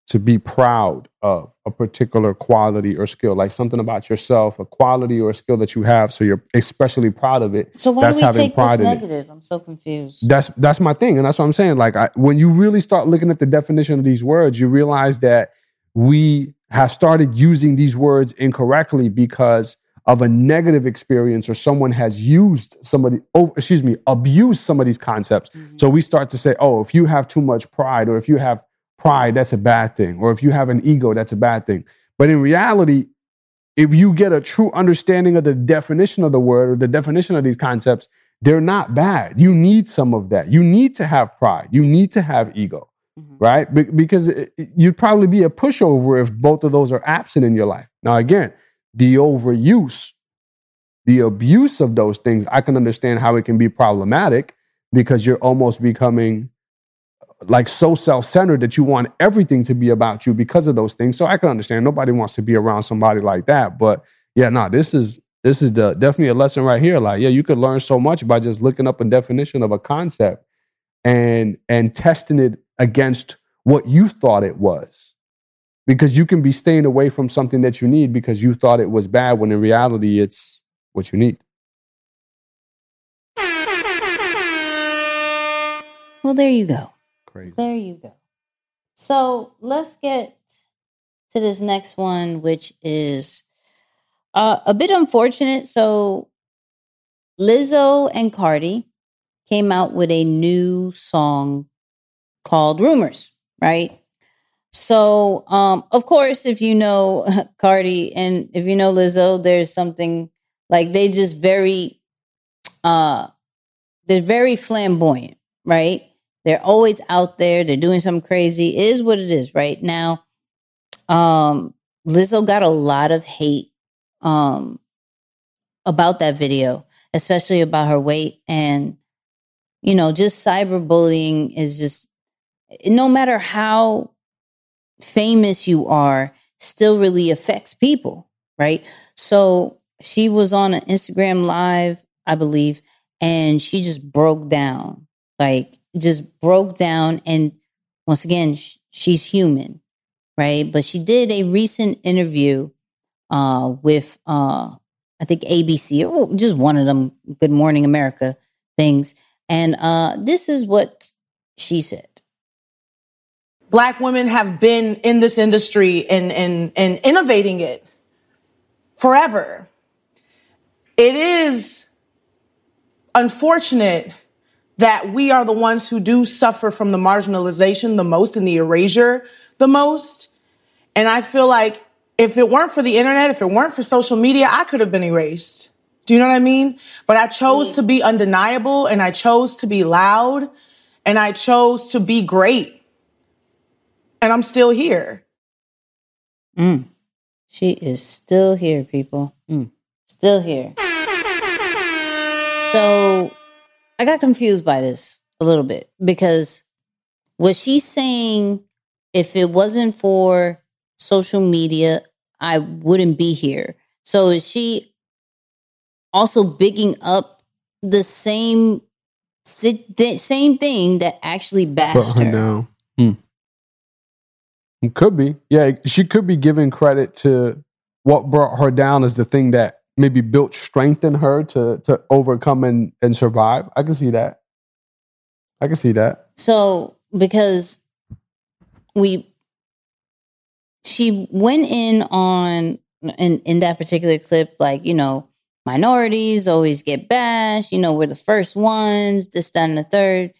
To be proud of a particular quality or skill, like something about yourself, a quality or a skill that you have, so you're especially proud of it. So why That's do we having take this pride it. negative? I'm so confused. That's that's my thing, and that's what I'm saying. Like I, when you really start looking at the definition of these words, you realize that we have started using these words incorrectly because of a negative experience or someone has used somebody oh excuse me abused some of these concepts mm-hmm. so we start to say oh if you have too much pride or if you have pride that's a bad thing or if you have an ego that's a bad thing but in reality if you get a true understanding of the definition of the word or the definition of these concepts, they're not bad. You need some of that. You need to have pride. You need to have ego, Mm-hmm. right? Be- because it- you'd probably be a pushover if both of those are absent in your life. Now, again, the overuse, the abuse of those things, I can understand how it can be problematic because you're almost becoming like so self-centered that you want everything to be about you because of those things. So I can understand nobody wants to be around somebody like that. But yeah, no, this is this is the definitely a lesson right here. Like, yeah, you could learn so much by just looking up a definition of a concept and and testing it against what you thought it was. Because you can be staying away from something that you need because you thought it was bad when in reality it's what you need. Well, there you go. Crazy. There you go. So let's get to this next one, which is uh, a bit unfortunate. So Lizzo and Cardi came out with a new song called Rumors, right? So, um, of course, if you know Cardi and if you know Lizzo, there's something like they just very, uh, they're very flamboyant, right? They're always out there. They're doing something crazy. It is what it is, right? Now, um, Lizzo got a lot of hate um, about that video, especially about her weight. And, you know, just cyberbullying is just, no matter how famous you are, still really affects people, right? So she was on an Instagram live, I believe, and she just broke down, like, just broke down. And once again, sh- she's human, right? But she did a recent interview uh, with, uh, I think, ABC, or just one of them Good Morning America things. And uh, this is what she said. Black women have been in this industry and, and, and innovating it forever. It is unfortunate that we are the ones who do suffer from the marginalization the most and the erasure the most. And I feel like if it weren't for the internet, if it weren't for social media, I could have been erased. Do you know what I mean? But I chose to be undeniable and I chose to be loud and I chose to be great. And I'm still here. Mm. She is still here, people. Mm. Still here. So I got confused by this a little bit because was she saying if it wasn't for social media, I wouldn't be here? So is she also bigging up the same same thing that actually bashed her her? down. Could be. Yeah, she could be giving credit to what brought her down as the thing that maybe built strength in her to to overcome and, and survive. I can see that. I can see that. So because we she went in on in in that particular clip like, you know, minorities always get bashed, you know, we're the first ones, this, that, and the third.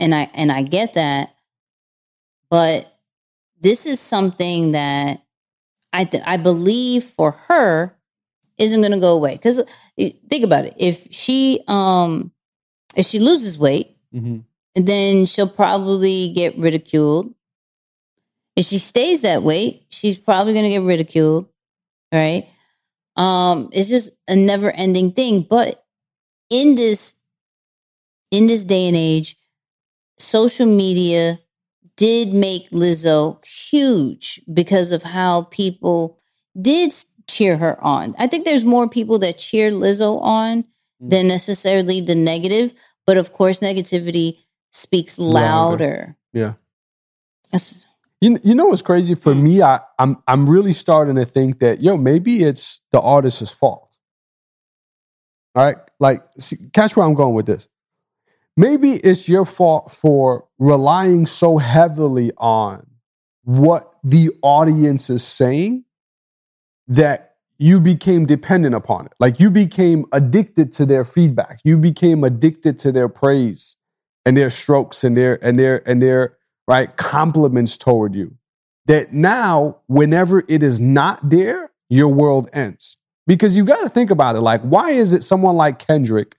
And I and I get that. But this is something that I th- I believe for her isn't going to go away because think about it. If she um if she loses weight, Mm-hmm. then she'll probably get ridiculed. If she stays that weight, she's probably going to get ridiculed, right? Um, it's just a never-ending thing. But in this in this day and age, social media did make Lizzo huge because of how people did cheer her on. I think there's more people that cheer Lizzo on mm. than necessarily the negative, but of course negativity speaks Louder. louder. Yeah. That's- You, you know what's crazy for mm. me? I, I'm I'm really starting to think that yo maybe it's the artist's fault. All right, like see, catch where I'm going with this. Maybe it's your fault for relying so heavily on what the audience is saying that you became dependent upon it. Like you became addicted to their feedback. You became addicted to their praise and their strokes and their and their and their right compliments toward you. That now, whenever it is not there, your world ends. Because you got to think about it. Like, why is it someone like Kendrick,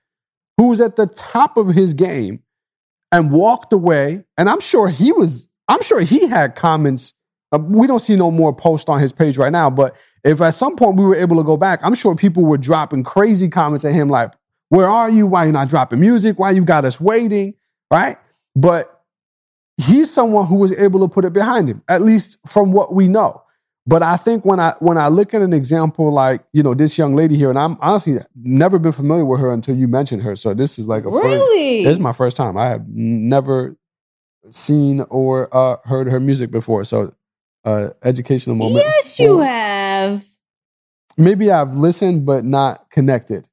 who's at the top of his game and walked away? And I'm sure he was, I'm sure he had comments. Uh, we don't see no more posts on his page right now, but if at some point we were able to go back, I'm sure people were dropping crazy comments at him like, where are you? Why you not dropping music? Why you got us waiting? Right? But he's someone who was able to put it behind him, at least from what we know. But I think when I when I look at an example like you know this young lady here, and I'm honestly never been familiar with her until you mentioned her. So this is like a Really? First, this is my first time. I have never seen or uh, heard her music before. So uh, educational moment. Yes, you have. Maybe I've listened but not connected.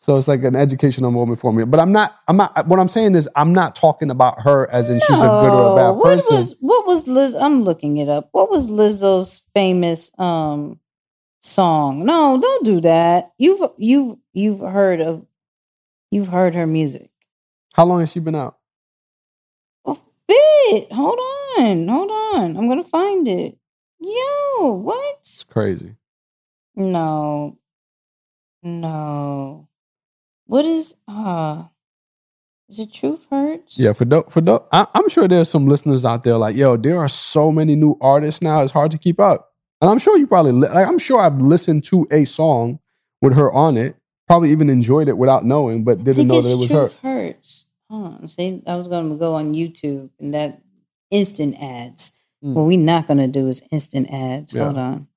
So it's like an educational moment for me. But I'm not. I'm not. What I'm saying is, I'm not talking about her as in she's a good or a bad what person. was what was Liz? I'm looking it up. What was Lizzo's famous um song? No, don't do that. You've you've you've heard of you've heard her music. How long has she been out? A bit. Hold on. Hold on. I'm gonna find it. Yo, what? It's crazy. No. No. What is uh is it truth hurts? Yeah, for do, for do, I, I'm sure there's some listeners out there like, yo, there are so many new artists now. It's hard to keep up. And I'm sure you probably, li- like, I'm sure I've listened to a song with her on it. Probably even enjoyed it without knowing, but didn't know that it was her. truth hurts. Hold on. See, I was gonna go on YouTube and that instant ads. Mm. What we're not gonna do is instant ads. Yeah. Hold on.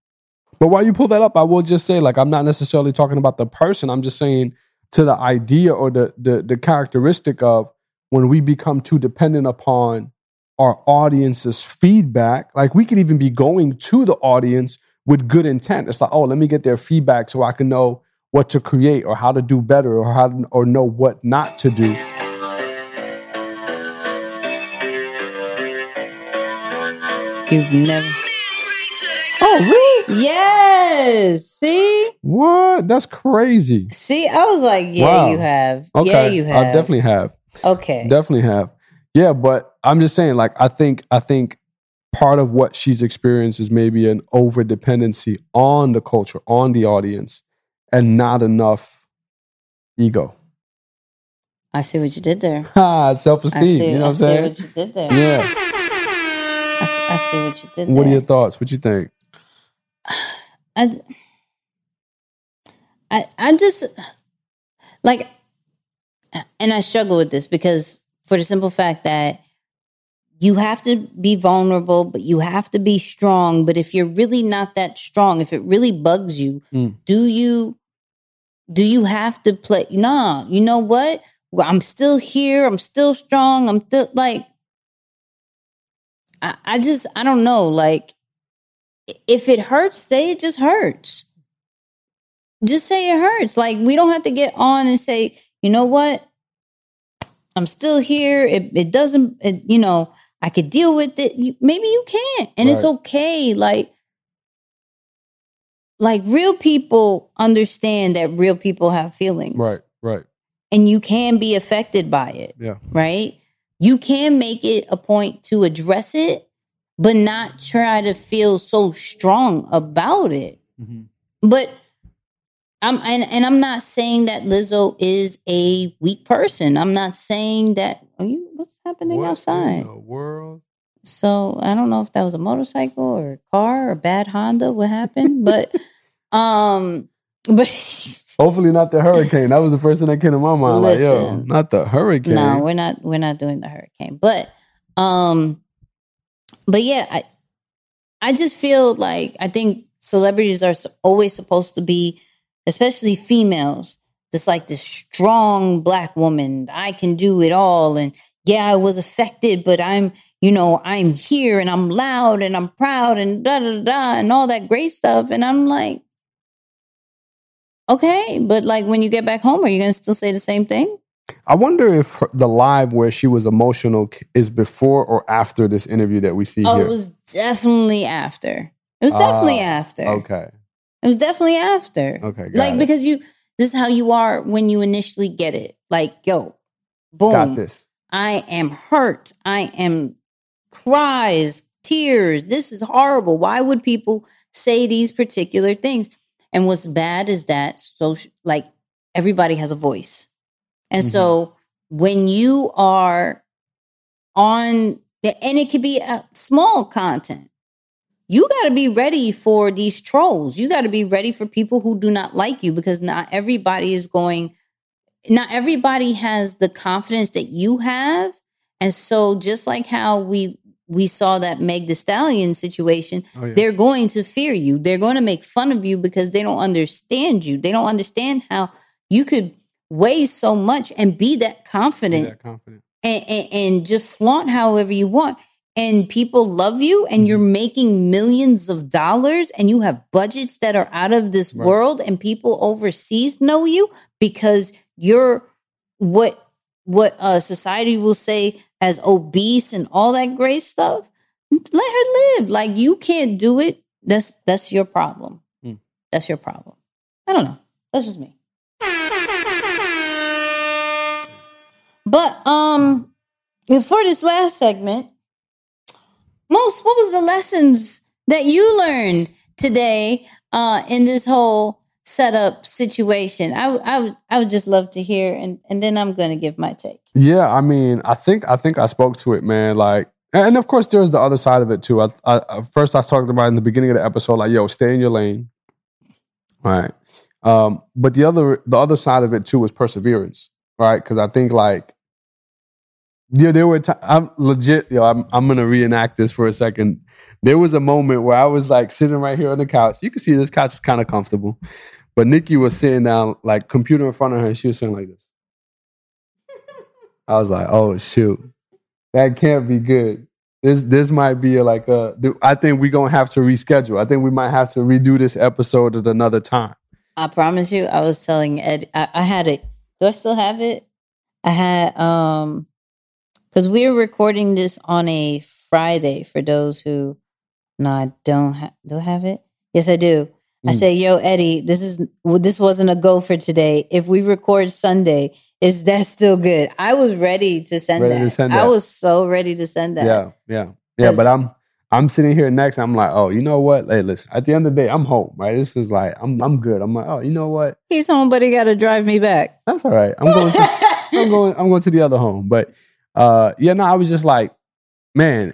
But while you pull that up, I will just say, like, I'm not necessarily talking about the person. I'm just saying to the idea or the the, the characteristic of when we become too dependent upon our audience's feedback. Like, we could even be going to the audience with good intent. It's like, oh, let me get their feedback so I can know what to create or how to do better or how to, or know what not to do. You've never Oh? Yes. See? What? That's crazy. See, I was like, yeah, Wow. you have. Okay, Yeah, you have. I definitely have. Okay. Definitely have. Yeah, but I'm just saying, like, I think I think part of what she's experienced is maybe an over dependency on the culture, on the audience, and not enough ego. I see what you did there. Ah, self esteem. You know I what I'm see saying? what you did there. Yeah. I see, I see what you did What are your thoughts? What you think? I, I, I just like, and I struggle with this because for the simple fact that you have to be vulnerable, but you have to be strong. But if you're really not that strong, if it really bugs you, Mm. do you, do you have to play? Nah, you know what? I'm still here. I'm still strong. I'm still like, I, I just, I don't know. Like, if it hurts, say it just hurts. Just say it hurts. Like we don't have to get on and say, you know what? I'm still here. It, it doesn't, it, you know, I could deal with it. You, maybe you can't, and it's okay. Like, like real people understand that real people have feelings, Right, right. and you can be affected by it Yeah. right? You can make it a point to address it, but not try to feel so strong about it. Mhm. But I'm and, and I'm not saying that Lizzo is a weak person. I'm not saying that are you what's happening What outside? world? So I don't know if that was a motorcycle or a car or a bad Honda, what happened, but um but Hopefully not the hurricane. That was the first thing that came to my mind. like, yo, Listen. not the hurricane. No, we're not. We're not doing the hurricane. But, um, but yeah, I, I just feel like I think celebrities are always supposed to be, especially females, just like this strong black woman. I can do it all, and yeah, I was affected, but I'm, you know, I'm here and I'm loud and I'm proud and da da da and all that great stuff. And I'm like, okay, but like when you get back home, are you gonna still say the same thing? I wonder if her, the live where she was emotional is before or after this interview that we see Oh, here. it was definitely after. It was definitely Ah, after. Okay. It was definitely after. Okay. Like it. because you this is how you are when you initially get it. Like, yo, boom. got this. I am hurt. I am cries, tears. This is horrible. Why would people say these particular things? And what's bad is that so like everybody has a voice. And mm-hmm. so when you are on the, and it could be a small content. You got to be ready for these trolls. You got to be ready for people who do not like you because not everybody is going not everybody has the confidence that you have. And so just like how we we saw that Meg the Stallion situation, Oh, yeah. they're going to fear you. They're going to make fun of you because they don't understand you. They don't understand how you could weigh so much and be that Be confident that confident. and, and, and just flaunt however you want. And people love you, and you're Mm-hmm. making millions of dollars, and you have budgets that are out of this Right. world, and people overseas know you because you're what what uh, society will say as obese and all that great stuff. Let her live. Like you can't do it. That's that's your problem. Mm. That's your problem. I don't know. That's just me. But um, for this last segment, most what was the lessons that you learned today uh, in this whole setup situation? I would- I would I would just love to hear, and and then I'm going to give my take. Yeah, I mean, I think I think I spoke to it, man. Like, and of course, there's the other side of it too. I, I, first I talked about in the beginning of the episode, like, yo, stay in your lane, right? Um, but the other the other side of it too was perseverance, right? Because I think like, yeah, there were ti I'm legit, yo, I'm I'm gonna reenact this for a second. There was a moment where I was like sitting right here on the couch. You can see this couch is kind of comfortable, but Nikki was sitting down, like computer in front of her, and she was sitting like this. I was like, oh shoot, that can't be good. This this might be like a. I think we're gonna have to reschedule. I think we might have to redo this episode at another time. I promise you, I was telling Ed, I, I had it. Do I still have it? I had um, because we're recording this on a Friday. For those who, no, I don't have. Do I have it? Yes, I do. I Mm. say, yo, Eddie, this is well, this wasn't a go for today. If we record Sunday, is that still good? I was ready to send Ready that. to send I was so ready to send that. Yeah, yeah, yeah. But I'm I'm sitting here next. I'm like, oh, you know what? Hey, listen. At the end of the day, I'm home. Right. This is like I'm I'm good. I'm like, oh, you know what? He's home, but he got to drive me back. That's all right. I'm going. To, I'm going. I'm going to the other home. But uh, yeah, no, I was just like, man,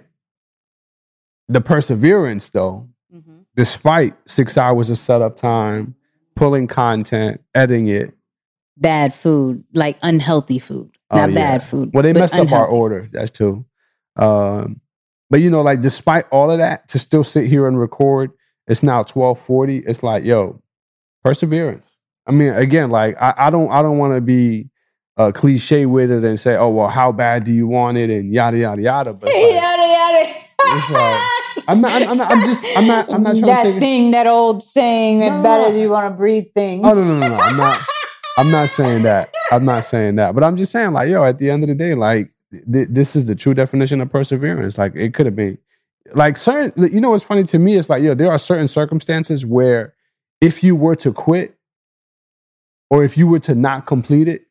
the perseverance though, Mm-hmm. despite six hours of setup time, pulling content, editing it. Bad food, like unhealthy food, Oh, not yeah. bad food. Well, they messed up our order. That's too. Um, but you know, like despite all of that, to still sit here and record, it's now twelve forty. It's like, yo, perseverance. I mean, again, like I, I don't, I don't want to be uh, cliche with it and say, oh well, how bad do you want it and yada yada yada. But like, yada yada. like, I'm not, I'm not, I'm just, I'm not, I'm not trying that to take it. thing, that old saying, No. "It better you want to breathe" thing. Oh no, no, no, no. I'm not. I'm not saying that. I'm not saying that. But I'm just saying, like, yo, at the end of the day, like, th- this is the true definition of perseverance. Like, it could have been, like, certain. You know, what's funny to me? It's like, yo, there are certain circumstances where, if you were to quit, or if you were to not complete it,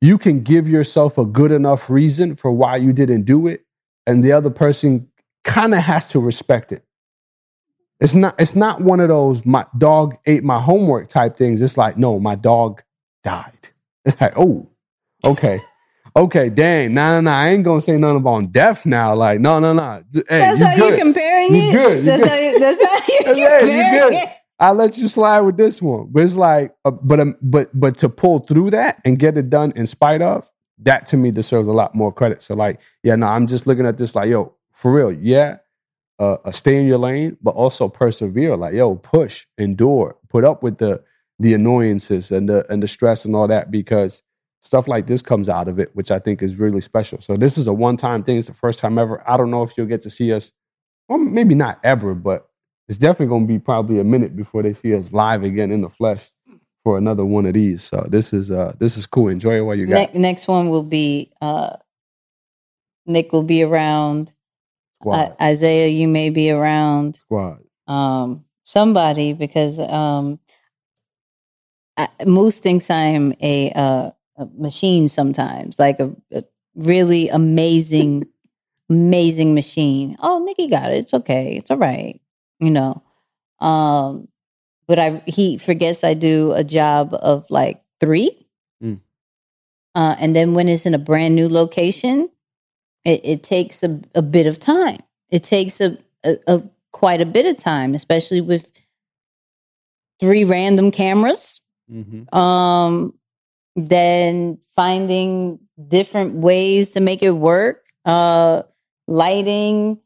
you can give yourself a good enough reason for why you didn't do it, and the other person kind of has to respect it. It's not it's not one of those my dog ate my homework type things. It's like, no, my dog died. It's like, oh, okay. Okay, dang. Nah, nah, nah. I ain't gonna say nothing about death now. Like, no, no, no. Hey, That's you how good. you're comparing You it. good. You that's good. how you. That's how you Hey, you comparing good. it. I let you slide with this one, but it's like, uh, but um, but but to pull through that and get it done in spite of that, to me deserves a lot more credit. So like, yeah, no, I'm just looking at this like, yo, for real, yeah, uh, uh, stay in your lane, but also persevere. Like, yo, push, endure, put up with the the annoyances and the and the stress and all that because stuff like this comes out of it, which I think is really special. So this is a one time thing. It's the first time ever. I don't know if you'll get to see us, or maybe not ever, but it's definitely going to be probably a minute before they see us live again in the flesh for another one of these. So this is uh this is cool. Enjoy it while you got Ne- next one will be uh, Nick will be around. squad. Uh, Isaiah, you may be around. squad. Um, somebody because um, I, Moose thinks I am a, uh, a machine sometimes, like a, a really amazing, amazing machine. Oh, Nikki got it. It's okay. It's all right. You know. Um, but I he forgets I do a job of like three. Mm. Uh, and then when it's in a brand new location, it, it takes a, a bit of time. It takes a, a, a quite a bit of time, especially with three random cameras. Mhm. Um, then finding different ways to make it work. Uh, lighting,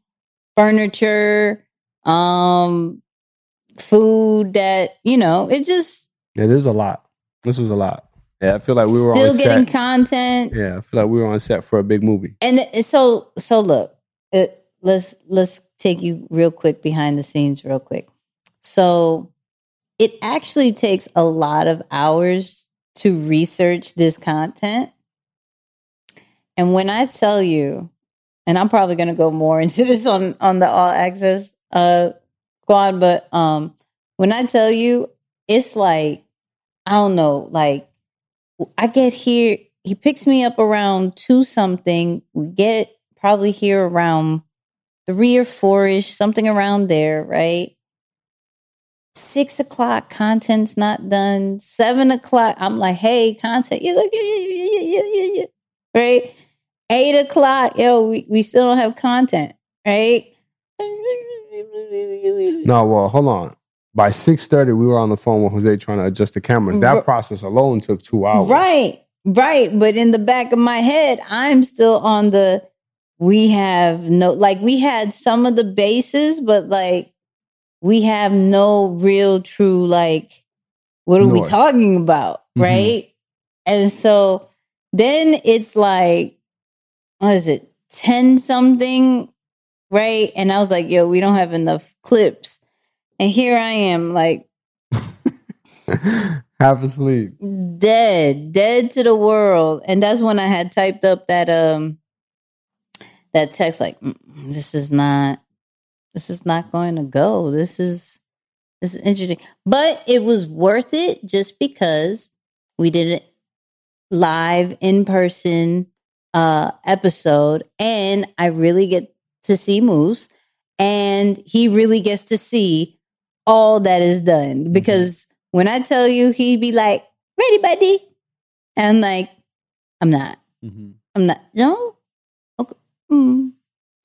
furniture, um, food that you know. It just It is a lot. This was a lot. Yeah, I feel like we were still on getting set. content. yeah, I feel like we were on set for a big movie. And th- so so look, it, let's let's take you real quick behind the scenes real quick. So it actually takes a lot of hours to research this content. And when I tell you, and I'm probably going to go more into this on on the all access uh squad, but um when I tell you it's like I don't know, like I get here, he picks me up around two something. We get probably here around three or four ish, something around there, right? Six o'clock, content's not done. Seven o'clock, I'm like, hey, content. You're like, yeah, yeah, yeah, yeah, yeah. Right? Eight o'clock, yo, we, we still don't have content, right? No, well, hold on. By six thirty, we were on the phone with Jose trying to adjust the cameras. That R- process alone took two hours. Right, right. But in the back of my head, I'm still on the we have no like we had some of the bases, but like we have no real true like what are we talking about? Mhm. Right. And so then it's like, what is it, 10 something? Right. And I was like, yo, we don't have enough clips. And here I am, like Half asleep. dead, dead to the world. And that's when I had typed up that um that text like "Mm, this is not this is not going to go. This is this is interesting. But it was worth it just because we did it live in person uh episode and I really get to see Moose and he really gets to see all that is done because when I tell you he'd be like, ready, buddy. And like, I'm not. I'm not. No? Okay. Mm.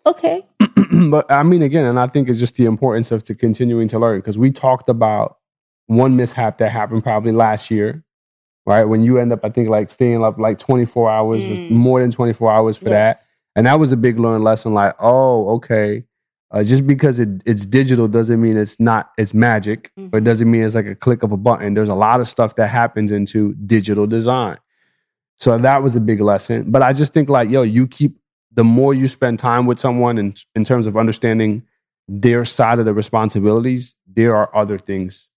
Okay. but I mean, again, and I think it's just the importance of to continuing to learn because we talked about one mishap that happened probably last year, right? When you end up, I think, like staying up like 24 hours, Mm. more than 24 hours for that. And that was a big learned lesson like, oh, okay. Uh, just because it, it's digital doesn't mean it's not it's magic or it Mhm. doesn't mean it's like a click of a button there's a lot of stuff that happens into digital design so that was a big lesson but i just think like yo you keep the more you spend time with someone in, in terms of understanding their side of the responsibilities there are other things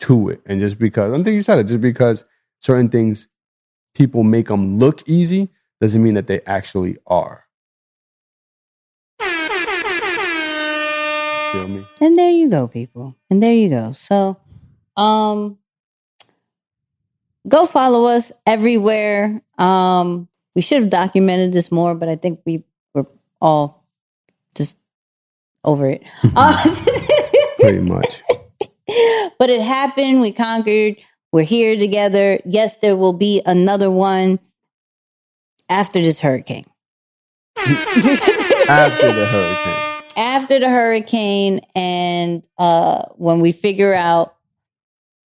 to it and just because i think you said it just because certain things people make them look easy doesn't mean that they actually are feel me And there you go, people. And there you go. So, um, go follow us everywhere. Um, we should have documented this more, but I think we were all just over it. Uh, pretty much but it happened. We conquered. We're here together. Yes, there will be another one after this hurricane. after the hurricane after the hurricane and uh when we figure out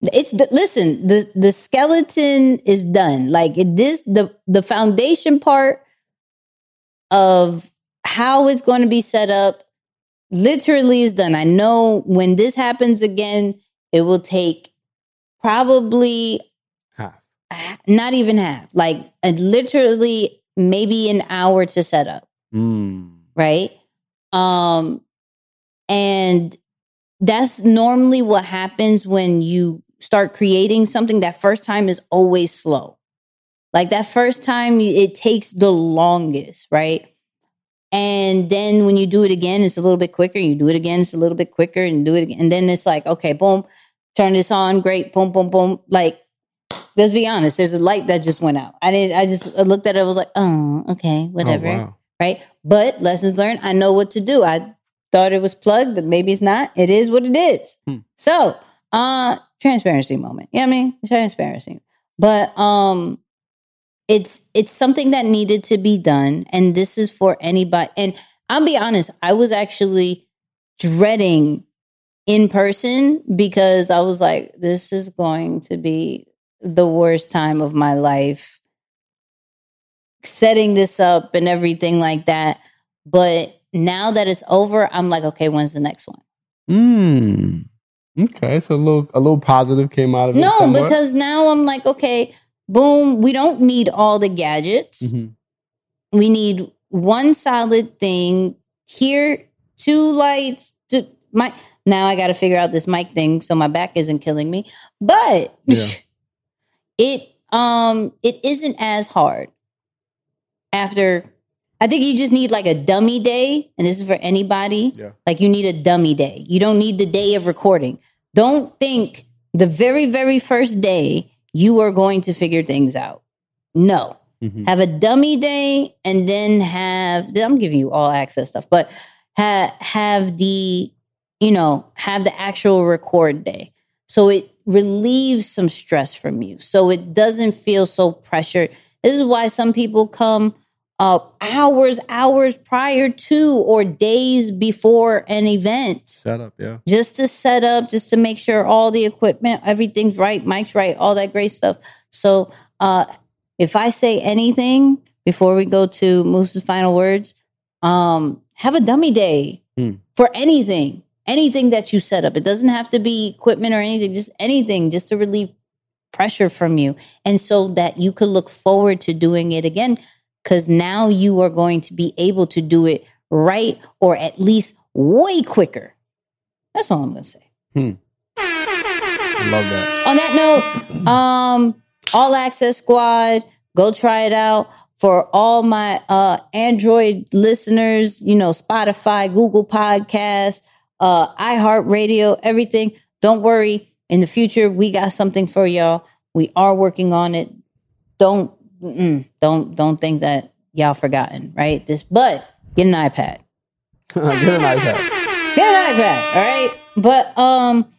it's the, listen the the skeleton is done like it, this the the foundation part of how it's going to be set up literally is done i know when this happens again it will take probably half not even half like literally maybe an hour to set up mm. right? Um, and that's normally what happens when you start creating something. That first time is always slow. Like that first time, it takes the longest, right? And then when you do it again, it's a little bit quicker. You do it again, it's a little bit quicker, and do it again. And then it's like, okay, boom, turn this on, great, boom, boom, boom. Like, let's be honest, there's a light that just went out. I didn't. I just looked at it. I was like, oh, okay, whatever oh, wow. right? But lessons learned, I know what to do. I thought it was plugged, but maybe it's not. It is what it is. Hmm. So, uh, transparency moment. You know what I mean? Transparency. But um it's it's something that needed to be done. And this is for anybody. And I'll be honest, I was actually dreading in person because I was like, this is going to be the worst time of my life setting this up and everything like that. But now that it's over, I'm like, okay, when's the next one? Mm. Okay, so a little a little positive came out of it. No, somewhat. because now I'm like, okay, boom, we don't need all the gadgets. Mhm. We need one solid thing here, two lights, two, my now I got to figure out this mic thing so my back isn't killing me. But Yeah. it um it isn't as hard after I think you just need like a dummy day, and this is for anybody. Yeah. Like you need a dummy day. You don't need the day of recording. Don't think the very, very first day you are going to figure things out. No. Mhm. Have a dummy day and then have I'm giving you all access stuff, but ha- have the you know, have the actual record day. So it relieves some stress from you. So it doesn't feel so pressured. This is why some people come uh, hours, hours prior to or days before an event Set up, yeah. just to set up, just to make sure all the equipment, everything's right, mic's right, all that great stuff. So uh if I say anything before we go to Moose's final words, um, have a dummy day Hmm. for anything, anything that you set up. It doesn't have to be equipment or anything, just anything, just to relieve pressure from you. And so that you could look forward to doing it again. Cause now you are going to be able to do it right or at least way quicker. That's all I'm gonna say. I love that. On that note, um, All Access Squad, go try it out. For all my uh Android listeners, you know, Spotify, Google Podcasts, uh, iHeartRadio, everything. Don't worry. In the future, we got something for y'all. We are working on it. Don't don't don't think that y'all forgotten, right? This, but get an iPad. Get an iPad. Get an iPad, all right? But um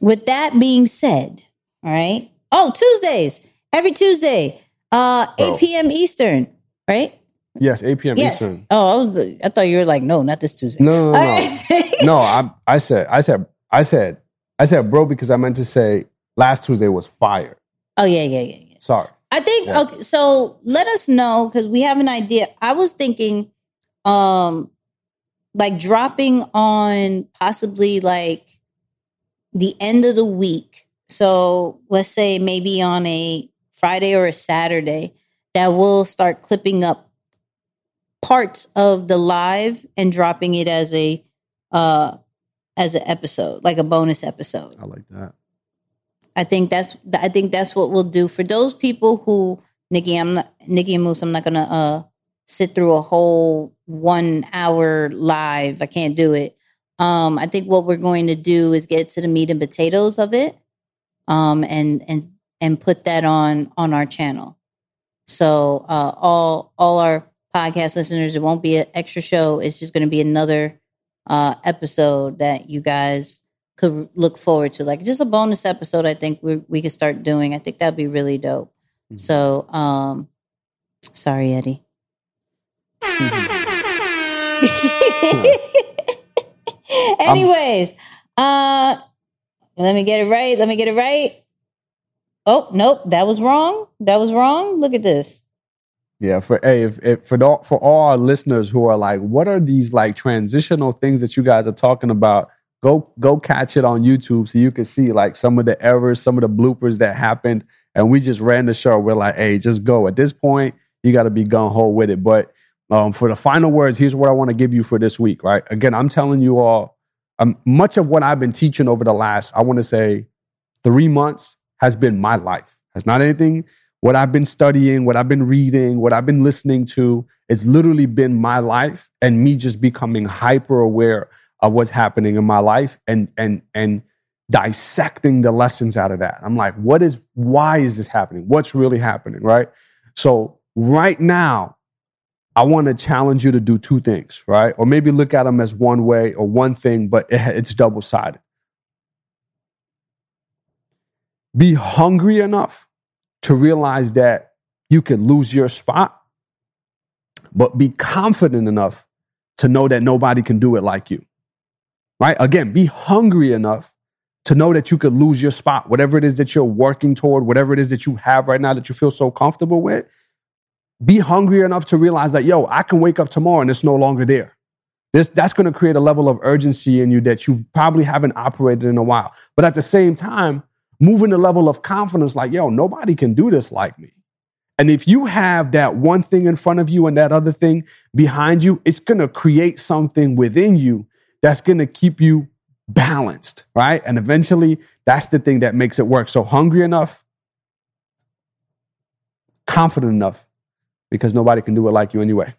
with that being said, all right? Oh, Tuesdays. Every Tuesday, uh 8 p.m. Eastern, right? Yes, 8 p.m. Yes. Eastern. Oh, I was I thought you were like, no, not this Tuesday. No, no, no. No. no, I, I said, I said, I said, I said, bro, because I meant to say last Tuesday was fire. oh, yeah, yeah, yeah, yeah. Sorry. I think Yeah. okay, so let us know because we have an idea. I was thinking um like dropping on possibly like the end of the week. So let's say maybe on a Friday or a Saturday that we'll start clipping up parts of the live and dropping it as a uh as an episode, like a bonus episode. I like that. I think that's I think that's what we'll do for those people who Nikki. I'm not Nikki and Moose. I'm not gonna uh sit through a whole one hour live. I can't do it. Um, I think what we're going to do is get to the meat and potatoes of it, um, and and and put that on on our channel. So uh, all all our podcast listeners, it won't be an extra show. It's just going to be another uh, episode that you guys could look forward to. Like just a bonus episode. I think we we could start doing. I think that'd be really dope. Mhm. So, um, sorry, Eddie. Anyways, uh, let me get it right. Let me get it right. Oh nope, that was wrong. That was wrong. Look at this. Yeah, for hey, if, if for the, for all our listeners who are like, what are these like transitional things that you guys are talking about? Go go catch it on YouTube so you can see like some of the errors, some of the bloopers that happened, and we just ran the show. We're like, hey, just go. At this point, you got to be gun ho with it. But um, for the final words, here's what I want to give you for this week. Right? Again, I'm telling you all, um, much of what I've been teaching over the last, I want to say, three months has been my life. Has not anything what I've been studying, what I've been reading, what I've been listening to. It's literally been my life and me just becoming hyper aware of what's happening in my life and and and dissecting the lessons out of that. I'm like, what is why is this happening? What's really happening, right? So right now, I want to challenge you to do two things, right? Or maybe look at them as one way or one thing, but it's double sided. be hungry enough to realize that you could lose your spot, but be confident enough to know that nobody can do it like you. Right? Again, be hungry enough to know that you could lose your spot, whatever it is that you're working toward, whatever it is that you have right now that you feel so comfortable with. Be hungry enough to realize that, yo, I can wake up tomorrow and it's no longer there. This, that's going to create a level of urgency in you that you probably haven't operated in a while. But at the same time, moving the level of confidence like, yo, nobody can do this like me. And if you have that one thing in front of you and that other thing behind you, it's going to create something within you that's going to keep you balanced, right? And eventually, that's the thing that makes it work. So, hungry enough, confident enough, because nobody can do it like you anyway.